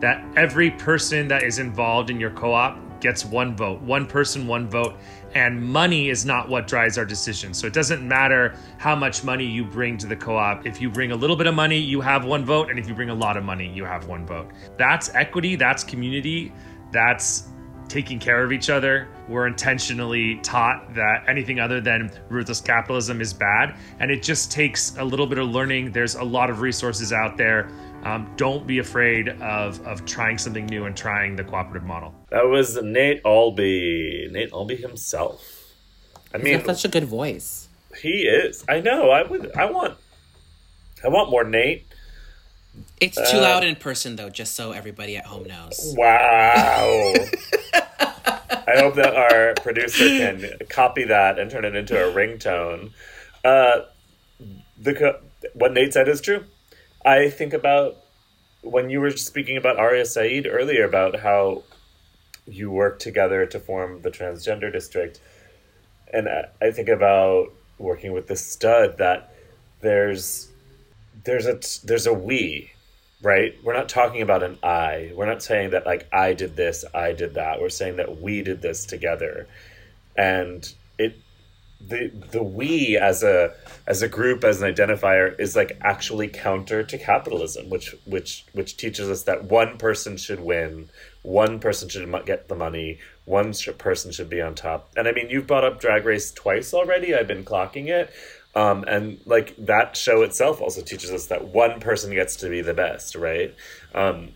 That every person that is involved in your co op gets one vote, one person, one vote. And money is not what drives our decisions. So it doesn't matter how much money you bring to the co op. If you bring a little bit of money, you have one vote. And if you bring a lot of money, you have one vote. That's equity, that's community, that's taking care of each other. We're intentionally taught that anything other than ruthless capitalism is bad. And it just takes a little bit of learning. There's a lot of resources out there. Um, don't be afraid of, of trying something new and trying the cooperative model. That was Nate Albee. Nate Albee himself. I mean, such a good voice. he is. I know. I would. I want. I want more Nate. It's too Uh, loud in person, though, just so everybody at home knows. Wow. (laughs) I hope that our producer can copy that and turn it into a ringtone. Uh, the co- what Nate said is true. I think about when you were speaking about Aria Sa'id earlier about how you work together to form the transgender district, and I, think about working with the stud that there's there's a there's a we right? We're not talking about an I. We're not saying that like I did this, I did that. We're saying that we did this together. And it the the we as a as a group as an identifier is like actually counter to capitalism which which which teaches us that one person should win one person should get the money one person should be on top. And i mean you've brought up drag race twice already. I've been clocking it. Um, and like that show itself also teaches us that one person gets to be the best right? Um,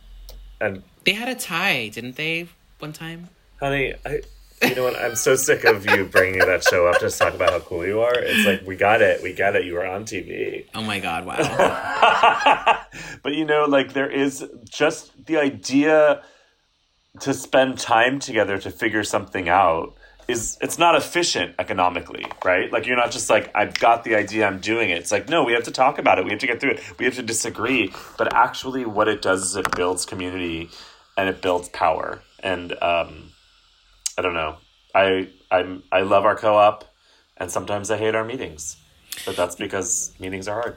and They had a tie, didn't they, one time? honey i you know what? I'm so sick of you bringing that show up to just talk about how cool you are. It's like we got it. We got it. You were on tv Oh my god, wow. (laughs) but you know, like there is just the idea to spend time together to figure something out is it's not efficient economically, right? Like you're not just like I've got the idea, I'm doing it. It's like no, we have to talk about it. We have to get through it. We have to disagree. But actually, what it does is it builds community and it builds power. And um, I don't know. I I'm I love our co-op, and sometimes I hate our meetings, but that's because meetings are hard.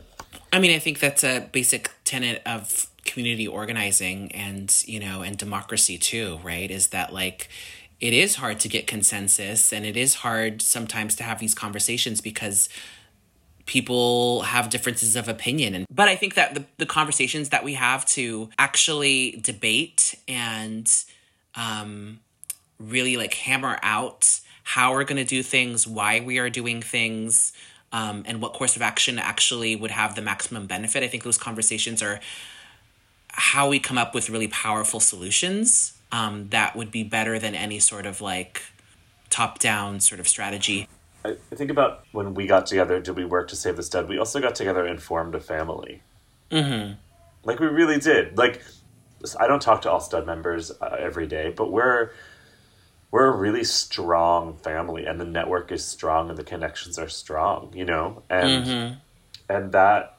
I mean, I think that's a basic tenet of community organizing and, you know, and democracy too, right? Is that like it is hard to get consensus and it is hard sometimes to have these conversations because people have differences of opinion and but i think that the, the conversations that we have to actually debate and um, really like hammer out how we're going to do things why we are doing things um, and what course of action actually would have the maximum benefit i think those conversations are how we come up with really powerful solutions um, that would be better than any sort of like top down sort of strategy I I think about when we got together, did we work to save the stud? We also got together and formed a family. mm-hmm. Like we really did. Like I don't talk to all stud members uh, every day, but we're we're a really strong family, and the network is strong, and the connections are strong. You know, and Mm-hmm. and that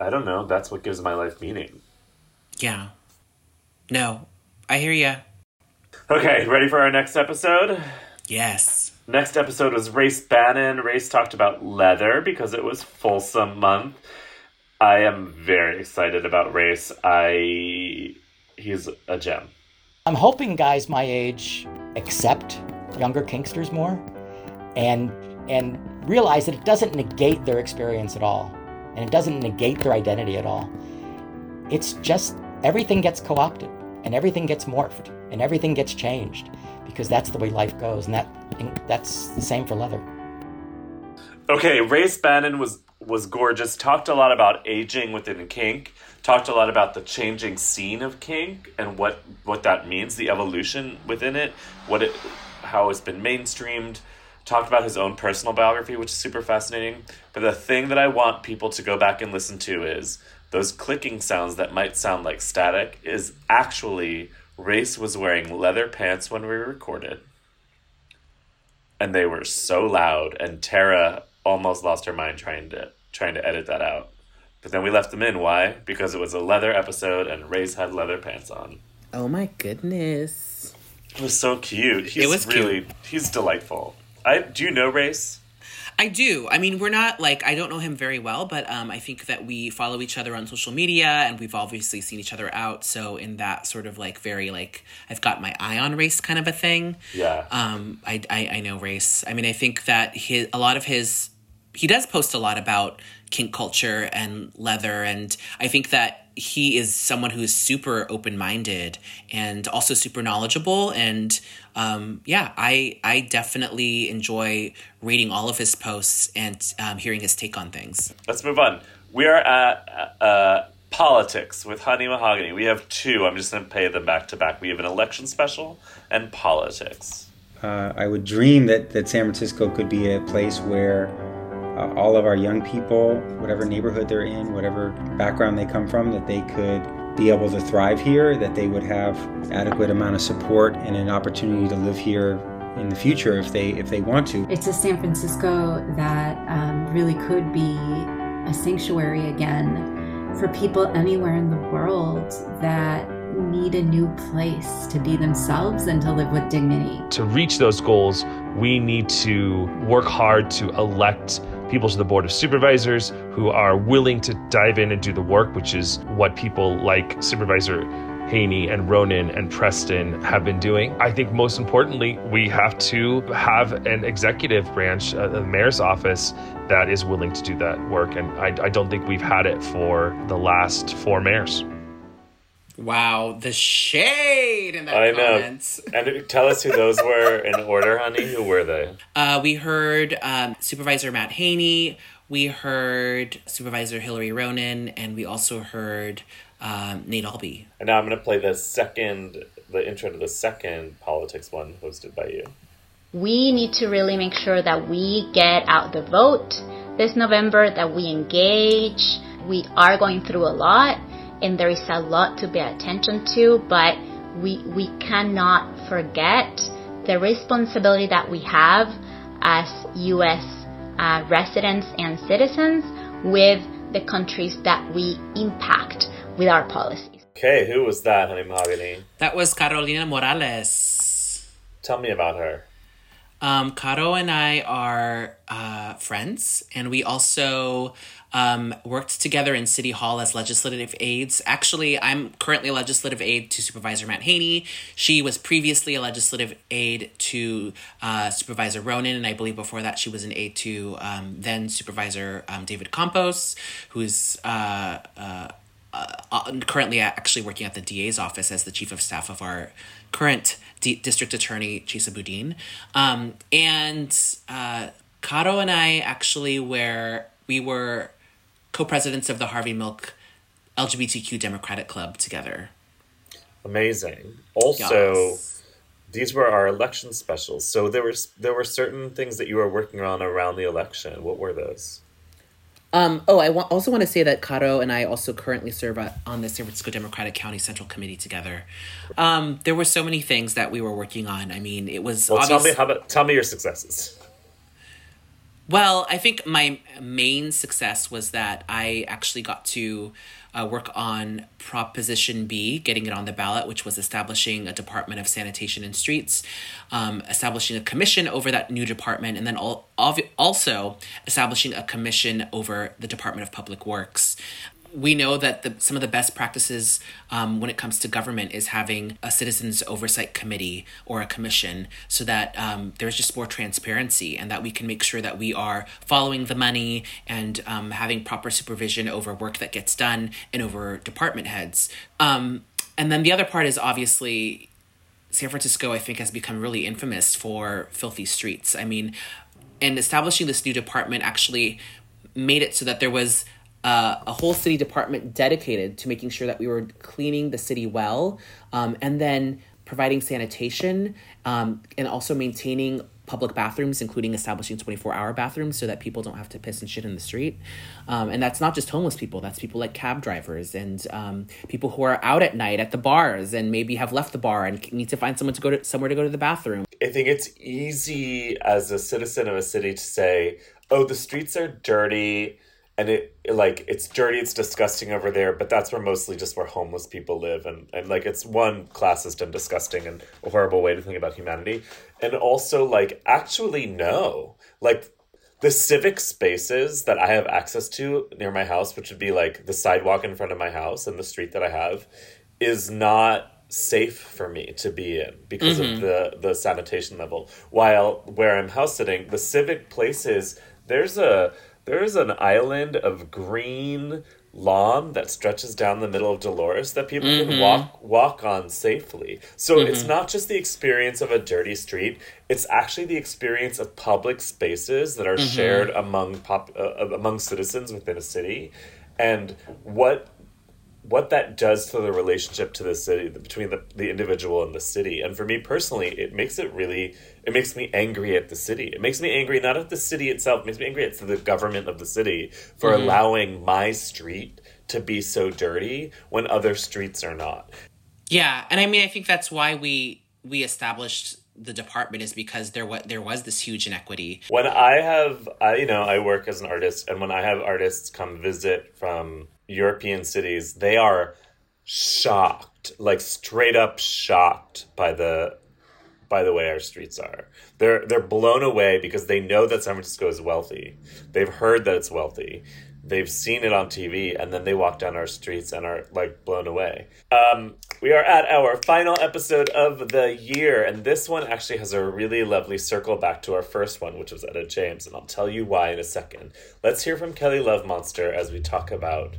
I don't know. That's what gives my life meaning. Yeah no i hear ya Okay, ready for our next episode? yes Next episode was Race Bannon. Race talked about leather because it was Folsom Month. I am very excited about Race. I he's a gem. I'm hoping guys my age accept younger kinksters more and and realize that it doesn't negate their experience at all and it doesn't negate their identity at all. It's just everything gets co-opted and everything gets morphed and everything gets changed because that's the way life goes and that that's the same for leather. Okay, Race Bannon was was gorgeous. Talked a lot about aging within kink. Talked a lot about the changing scene of kink and what what that means, the evolution within it, what it how it's been mainstreamed. Talked about his own personal biography, which is super fascinating. But the thing that I want people to go back and listen to is those clicking sounds that might sound like static is actually Race was wearing leather pants when we recorded, and they were so loud, and Tara almost lost her mind trying to trying to edit that out. But then we left them in. Why? Because it was a leather episode, and Race had leather pants on. Oh my goodness. It was so cute. He's was cute. really he's delightful. I do you know Race? I do. I mean, we're not like I don't know him very well, but um, I think that we follow each other on social media, and we've obviously seen each other out. So in that sort of like very like I've got my eye on race kind of a thing. Yeah. Um, I, I I know race. I mean, I think that his a lot of his he does post a lot about kink culture and leather, and I think that he is someone who is super open minded and also super knowledgeable. And um, yeah, I I definitely enjoy reading all of his posts and um, hearing his take on things. Let's move on. We are at uh, politics with Honey Mahogany. We have two. I'm just going to pay them back to back. We have an election special and politics. Uh, I would dream that, that San Francisco could be a place where uh, all of our young people, whatever neighborhood they're in, whatever background they come from, that they could be able to thrive here, that they would have adequate amount of support and an opportunity to live here in the future if they if they want to. It's a San Francisco that um, really could be a sanctuary again for people anywhere in the world that need a new place to be themselves and to live with dignity. To reach those goals, we need to work hard to elect people to the board of supervisors who are willing to dive in and do the work, which is what people like Supervisor Haney and Ronan and Preston have been doing. I think most importantly, we have to have an executive branch, uh, the mayor's office, that is willing to do that work. And I, I don't think we've had it for the last four mayors. Wow, the shade in that I know. And tell us who those were in order, honey. Who were they? Uh, we heard um, Supervisor Matt Haney. We heard Supervisor Hillary Ronan, and we also heard um, Nate Albee. And now I'm going to play the second, the intro to the second politics one hosted by you. we need to really make sure that we get out the vote this November, that we engage. We are going through a lot and there is a lot to pay attention to, but we, we cannot forget the responsibility that we have as US uh, residents and citizens with the countries that we impact with our policies. Okay, who was that, honey Mahogany? That was Carolina Morales. Tell me about her. Um, Caro and I are uh, friends, and we also um, worked together in City Hall as legislative aides. Actually, I'm currently a legislative aide to Supervisor Matt Haney. She was previously a legislative aide to uh, Supervisor Ronan, and I believe before that she was an aide to um, then Supervisor um, David Campos, who's uh, uh, uh, currently actually working at the DA's office as the chief of staff of our current D- district attorney, Chesa Boudin. Um, and uh, Caro and I actually were, we were co-presidents of the Harvey Milk LGBTQ Democratic Club together. Amazing. Also, these were our election specials. So there was there were certain things that you were working on around the election. What were those? Um, oh, I wa- also want to say that Caro and I also currently serve at, on the San Francisco Democratic County Central Committee together. Um, there were so many things that we were working on. I mean, it was Well, tell me how about tell me your successes. Well, I think my main success was that I actually got to uh, work on Proposition B, getting it on the ballot, which was establishing a Department of Sanitation and Streets, um, establishing a commission over that new department, and then al- obvi- also establishing a commission over the Department of Public Works we know that the, some of the best practices um, when it comes to government is having a citizens oversight committee or a commission so that um, there's just more transparency and that we can make sure that we are following the money and um, having proper supervision over work that gets done and over department heads. Um, and then the other part is obviously san francisco i think has become really infamous for filthy streets. I mean and establishing this new department actually made it so that there was uh, a whole city department dedicated to making sure that we were cleaning the city well um, and then providing sanitation um, and also maintaining public bathrooms, including establishing 24 hour bathrooms so that people don't have to piss and shit in the street. Um, and that's not just homeless people, that's people like cab drivers and um, people who are out at night at the bars and maybe have left the bar and need to find someone to go to somewhere to go to the bathroom. I think it's easy as a citizen of a city to say, oh, the streets are dirty and it like it's dirty it's disgusting over there but that's where mostly just where homeless people live and, and like it's one classist and disgusting and a horrible way to think about humanity and also like actually no like the civic spaces that i have access to near my house which would be like the sidewalk in front of my house and the street that i have is not safe for me to be in because Mhm. of the the sanitation level while where i'm house sitting the civic places there's a there's an island of green lawn that stretches down the middle of Dolores that people can Mhm. walk walk on safely. So it's Mhm. not just the experience of a dirty street; it's actually the experience of public spaces that are Mhm. shared among pop uh, among citizens within a city, and what what that does to the relationship to the city between the, the individual and the city and for me personally it makes it really it makes me angry at the city it makes me angry not at the city itself it makes me angry at the government of the city for Mhm. allowing my street to be so dirty when other streets are not Yeah, and I mean, I think that's why we we established the department is because there was there was this huge inequity. when i have I, you know i work as an artist and when i have artists come visit from european cities they are shocked like straight up shocked by the by the way our streets are. They're they're blown away because they know that san francisco is wealthy. They've heard that it's wealthy. They've seen it on tv and then they walk down our streets and are like blown away. Um, we are at our final episode of the year and this one actually has a really lovely circle back to our first one which was etta james and i'll tell you why in a second let's hear from kelly love monster as we talk about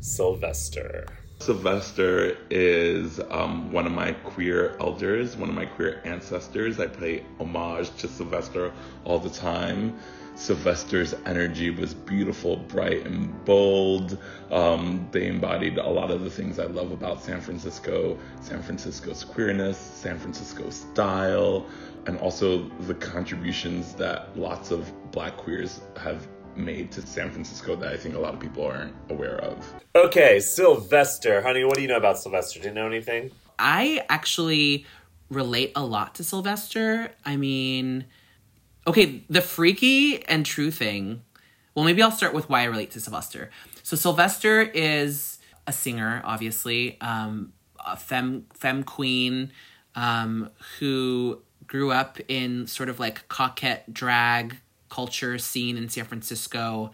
sylvester Sylvester is um, one of my queer elders, one of my queer ancestors. I pay homage to Sylvester all the time. Sylvester's energy was beautiful, bright, and bold. Um, they embodied a lot of the things I love about San Francisco San Francisco's queerness, San Francisco's style, and also the contributions that lots of black queers have made to San Francisco that I think a lot of people aren't aware of. Okay, Sylvester. Honey, what do you know about Sylvester? Do you know anything? I actually relate a lot to Sylvester. I mean, okay, the freaky and true thing. Well, maybe I'll start with why I relate to Sylvester. So Sylvester is a singer, obviously, um, a femme femme queen um, who grew up in sort of like Cockette drag culture scene in San Francisco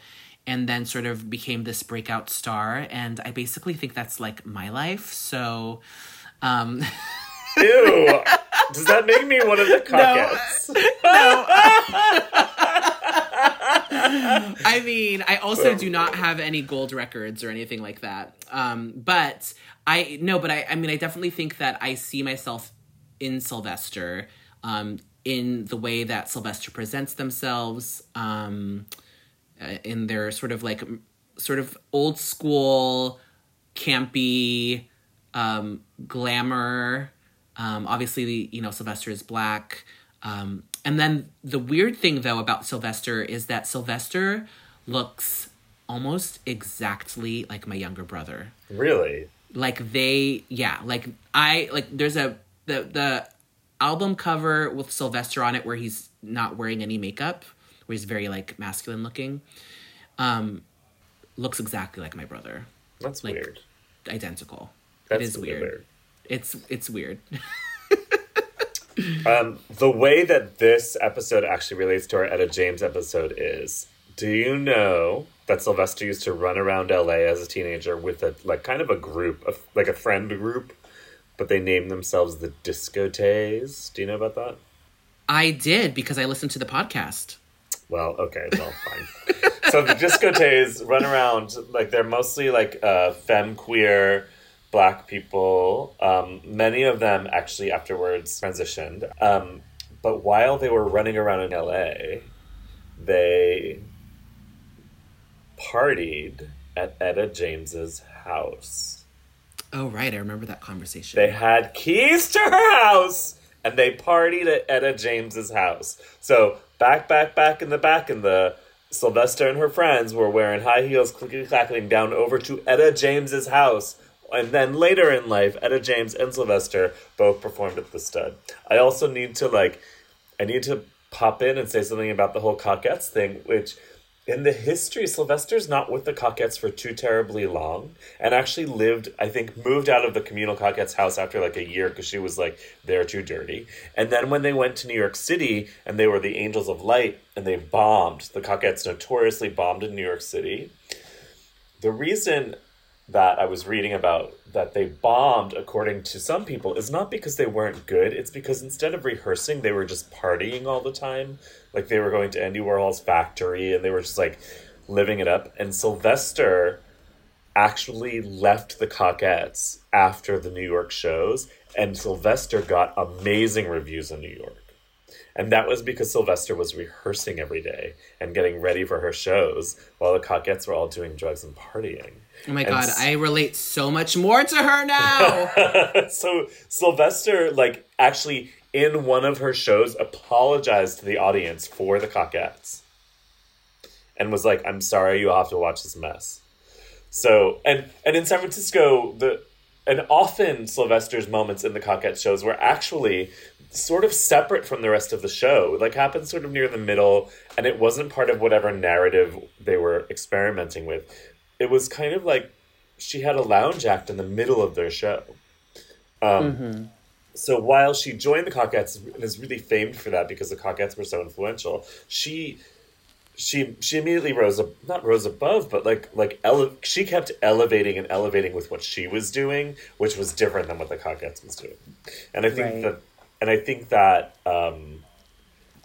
and then sort of became this breakout star and I basically think that's like my life. So um (laughs) Ew. (laughs) Does that make me one of the (laughs) Cockettes? (laughs) I mean, I also do not have any gold records or anything like that. Um, but I no, but I, I mean, I definitely think that I see myself in Sylvester, um, in the way that Sylvester presents themselves, um, uh, in their sort of like sort of old school, campy, um, glamour. Um, obviously, you know, Sylvester is black. Um, and then the weird thing, though, about Sylvester is that Sylvester looks almost exactly like my younger brother. Really? Like they, yeah, like I like. There's a the the album cover with Sylvester on it where he's not wearing any makeup, where he's very like masculine looking. Um, looks exactly like my brother. That's like, weird. Identical. That's it is weird. weird. It's it's weird. (laughs) Um, the way that this episode actually relates to our Etta James episode is do you know that Sylvester used to run around LA as a teenager with a like kind of a group of like a friend group, but they named themselves the Disquotays. Do you know about that? I did because I listened to the podcast. Well, okay, well, fine. so the Disquotays run around like they're mostly like uh, femme queer black people. Um, many of them actually afterwards transitioned. Um, but while they were running around in LA, they partied at Etta James's house. Oh right, I remember that conversation. They had keys to her house and they partied at Etta James's house. So back, back, back in the back in the Sylvester and her friends were wearing high heels, clickety clacking down over to Etta James's house. And then later in life, Etta James and Sylvester both performed at the stud. I also need to like, I need to pop in and say something about the whole Cockettes thing, which in the history, Sylvester's not with the Cockettes for too terribly long, and actually lived, I think, moved out of the communal Cockettes house after like a year because she was like, they're too dirty. And then when they went to New York City and they were the Angels of Light and they bombed, the Cockettes notoriously bombed in New York City. The reason that I was reading about that they bombed, according to some people, is not because they weren't good. It's because instead of rehearsing, they were just partying all the time. Like they were going to Andy Warhol's factory and they were just like living it up. And Sylvester actually left the Cockettes after the New York shows, and Sylvester got amazing reviews in New York. And that was because Sylvester was rehearsing every day and getting ready for her shows while the Cockettes were all doing drugs and partying. Oh my And god, s- I relate so much more to her now. (laughs) so Sylvester, like, actually in one of her shows, apologized to the audience for the Cockettes, and was like, "I'm sorry, you have to watch this mess." So, and and in San Francisco, the and often Sylvester's moments in the Cockette shows were actually sort of separate from the rest of the show. Like happened sort of near the middle, and it wasn't part of whatever narrative they were experimenting with. It was kind of like she had a lounge act in the middle of their show. Um, Mhm. So while she joined the Cockettes and is really famed for that because the Cockettes were so influential, she she she immediately rose up not rose above but like like ele- she kept elevating and elevating with what she was doing which was different than what the Cockettes was doing and i think Right. that and i think that um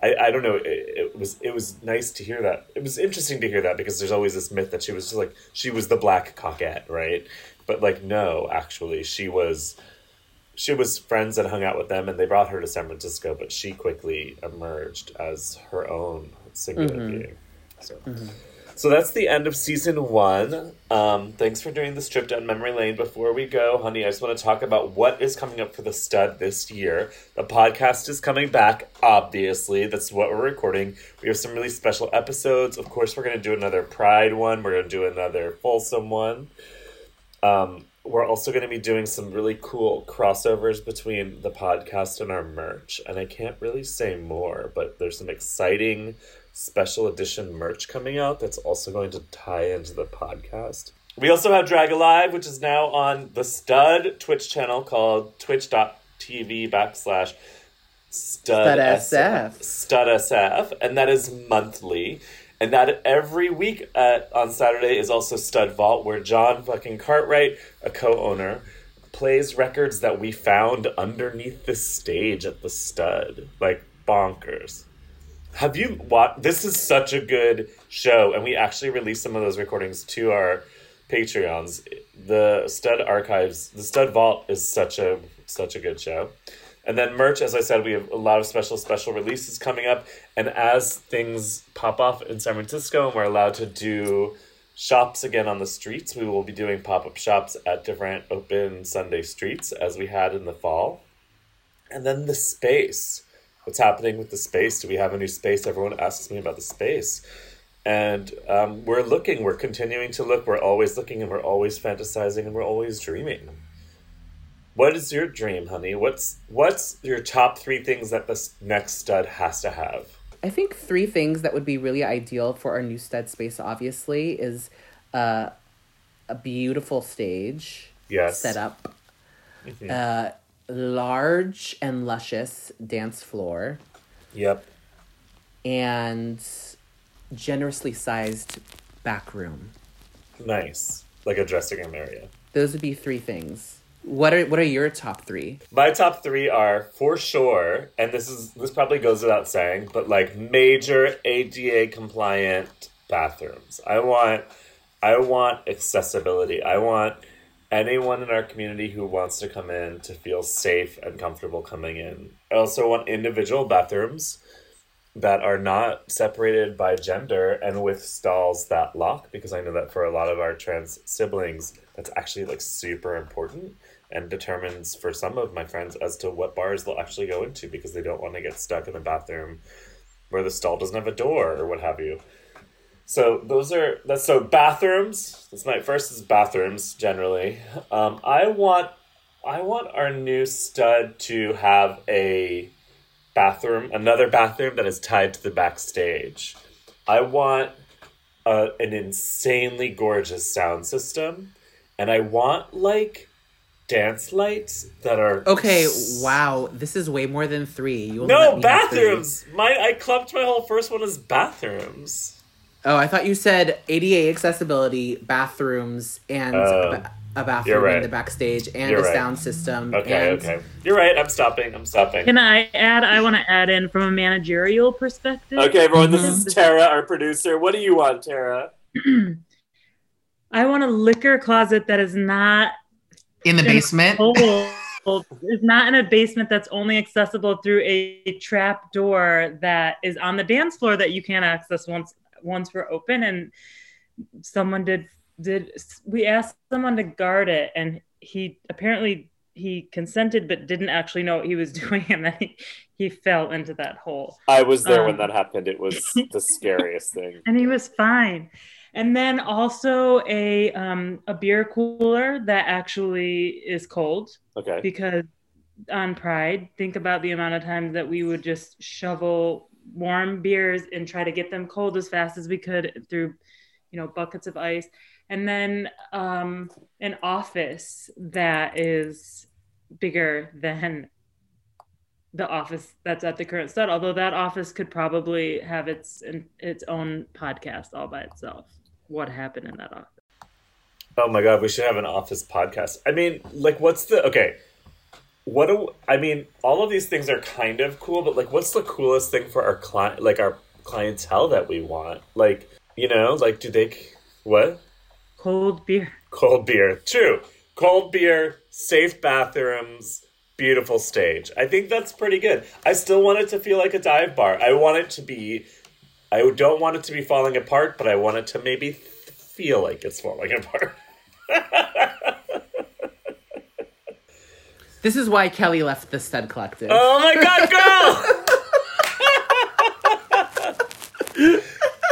I, I don't know it, it was it was nice to hear that. It was interesting to hear that because there's always this myth that she was just like she was the black cockette right? But like no actually she was she was friends and hung out with them and they brought her to san francisco but she quickly emerged as her own singular Mhm. being. So so that's the end of season one. Um, thanks for doing this trip down memory lane. Before we go, honey, I just want to talk about what is coming up for the stud this year. The podcast is coming back, obviously. That's what we're recording. We have some really special episodes. Of course, we're going to do another Pride one, we're going to do another Folsom one. Um, we're also going to be doing some really cool crossovers between the podcast and our merch. And I can't really say more, but there's some exciting special edition merch coming out that's also going to tie into the podcast. We also have Drag Alive, which is now on the Stud Twitch channel called twitch.tv backslash Stud, SF. Stud SF, and that is monthly. And that every week at, on Saturday is also Stud Vault, where John fucking Cartwright, a co-owner, plays records that we found underneath the stage at the Stud, like bonkers. Have you watched? This is such a good show, and we actually released some of those recordings to our Patreons. The Stud Archives, the Stud Vault is such a such a good show. And then merch, as I said, we have a lot of special special releases coming up. And as things pop off in San Francisco, and we're allowed to do shops again on the streets, we will be doing pop up shops at different open Sunday streets as we had in the fall. And then the space. What's happening with the space? Do we have a new space? Everyone asks me about the space. And um, we're looking, we're continuing to look, we're always looking, and we're always fantasizing, and we're always dreaming. What is your dream, honey? What's what's your top three things that this next stud has to have? I think three things that would be really ideal for our new stud space, obviously, is uh, a beautiful stage Yes. set up, Mhm. uh, large and luscious dance floor, Yep. and generously sized back room. Nice. Like a dressing room area. Those would be three things. What are what are your top three? My top three are for sure, and this is this probably goes without saying, but like major ADA compliant bathrooms. I want I want accessibility. I want anyone in our community who wants to come in to feel safe and comfortable coming in. I also want individual bathrooms that are not separated by gender and with stalls that lock because I know that for a lot of our trans siblings that's actually like super important and determines for some of my friends as to what bars they'll actually go into because they don't want to get stuck in the bathroom where the stall doesn't have a door or what have you. So those are that's so bathrooms. That's my first is bathrooms generally. Um, I want I want our new stud to have a bathroom, another bathroom that is tied to the backstage. I want a, an insanely gorgeous sound system, and I want like dance lights that are Okay, wow. This is way more than three. You no bathrooms. My I clumped my whole first one as bathrooms. Oh, I thought you said ADA accessibility, bathrooms, and Oh, a, ba- a bathroom right. in the backstage, and You're a right. sound system. Okay, and okay. You're right. I'm stopping. I'm stopping. Can I add? I want to add in from a managerial perspective. Okay, everyone. This is Tara, our producer. What do you want, Tara? (clears throat) I want a liquor closet that is not in the basement. Is not in a basement that's only accessible through a trap door that is on the dance floor that you can't access once once we're open. And someone did did we asked someone to guard it, and he apparently he consented but didn't actually know what he was (laughs) doing, and then he, he fell into that hole. I was there when Um, that happened. It was the (laughs) scariest thing. and he was fine. And then also a um, a beer cooler that actually is cold. Okay. Because on Pride, think about the amount of times that we would just shovel warm beers and try to get them cold as fast as we could through, you know, buckets of ice. And then um, an office that is bigger than the office that's at the current stud. Although that office could probably have its its own podcast all by itself. What happened in that office? Oh my god, we should have an office podcast. I mean, like, what's the okay? What do I mean? All of these things are kind of cool, but like, what's the coolest thing for our client, like our clientele that we want? Like, you know, like, do they what? Cold beer. Cold beer. True. Cold beer, safe bathrooms, beautiful stage. I think that's pretty good. I still want it to feel like a dive bar. I want it to be. I don't want it to be falling apart, but I want it to maybe feel like it's falling (laughs) apart. This is why Kelly left the Stud Collective. Oh my god, girl! (laughs)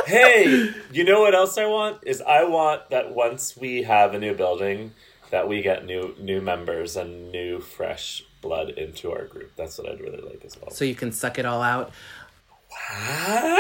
hey, you know what else I want? Is I want that once we have a new building, that we get new new members and new fresh blood into our group. That's what I'd really like as well. So you can suck it all out. (laughs)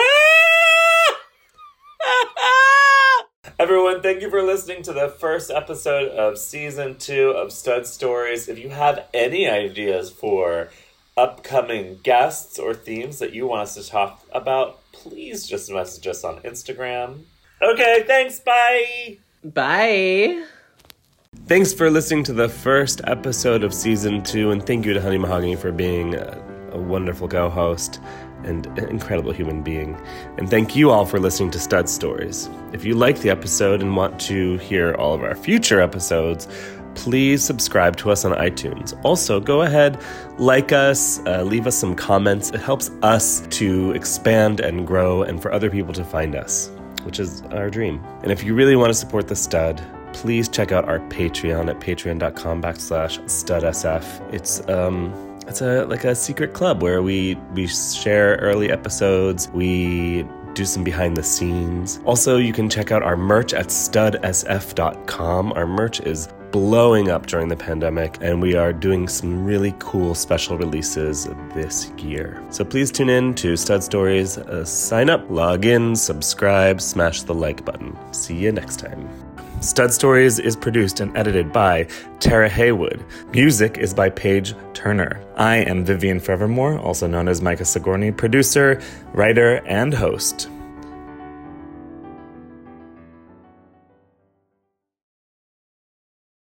Everyone, thank you for listening to the first episode of season two of Stud Stories. If you have any ideas for upcoming guests or themes that you want us to talk about, please just message us on Instagram. Okay, thanks. Bye. Bye. Thanks for listening to the first episode of season two, and thank you to Honey Mahogany for being a, a wonderful co host and an incredible human being. And thank you all for listening to Stud Stories. If you like the episode and want to hear all of our future episodes, please subscribe to us on iTunes. Also, go ahead, like us, uh, leave us some comments. It helps us to expand and grow and for other people to find us, which is our dream. And if you really want to support the stud, please check out our Patreon at patreon.com backslash studsf. It's um it's a like a secret club where we we share early episodes, we do some behind the scenes. Also, you can check out our merch at studsf.com. Our merch is blowing up during the pandemic, and we are doing some really cool special releases this year. So please tune in to Stud Stories, uh, sign up, log in, subscribe, smash the like button. See you next time. Stud Stories is produced and edited by Tara Haywood. Music is by Paige Turner. I am Vivian Forevermore, also known as Micah Sigourney, producer, writer, and host.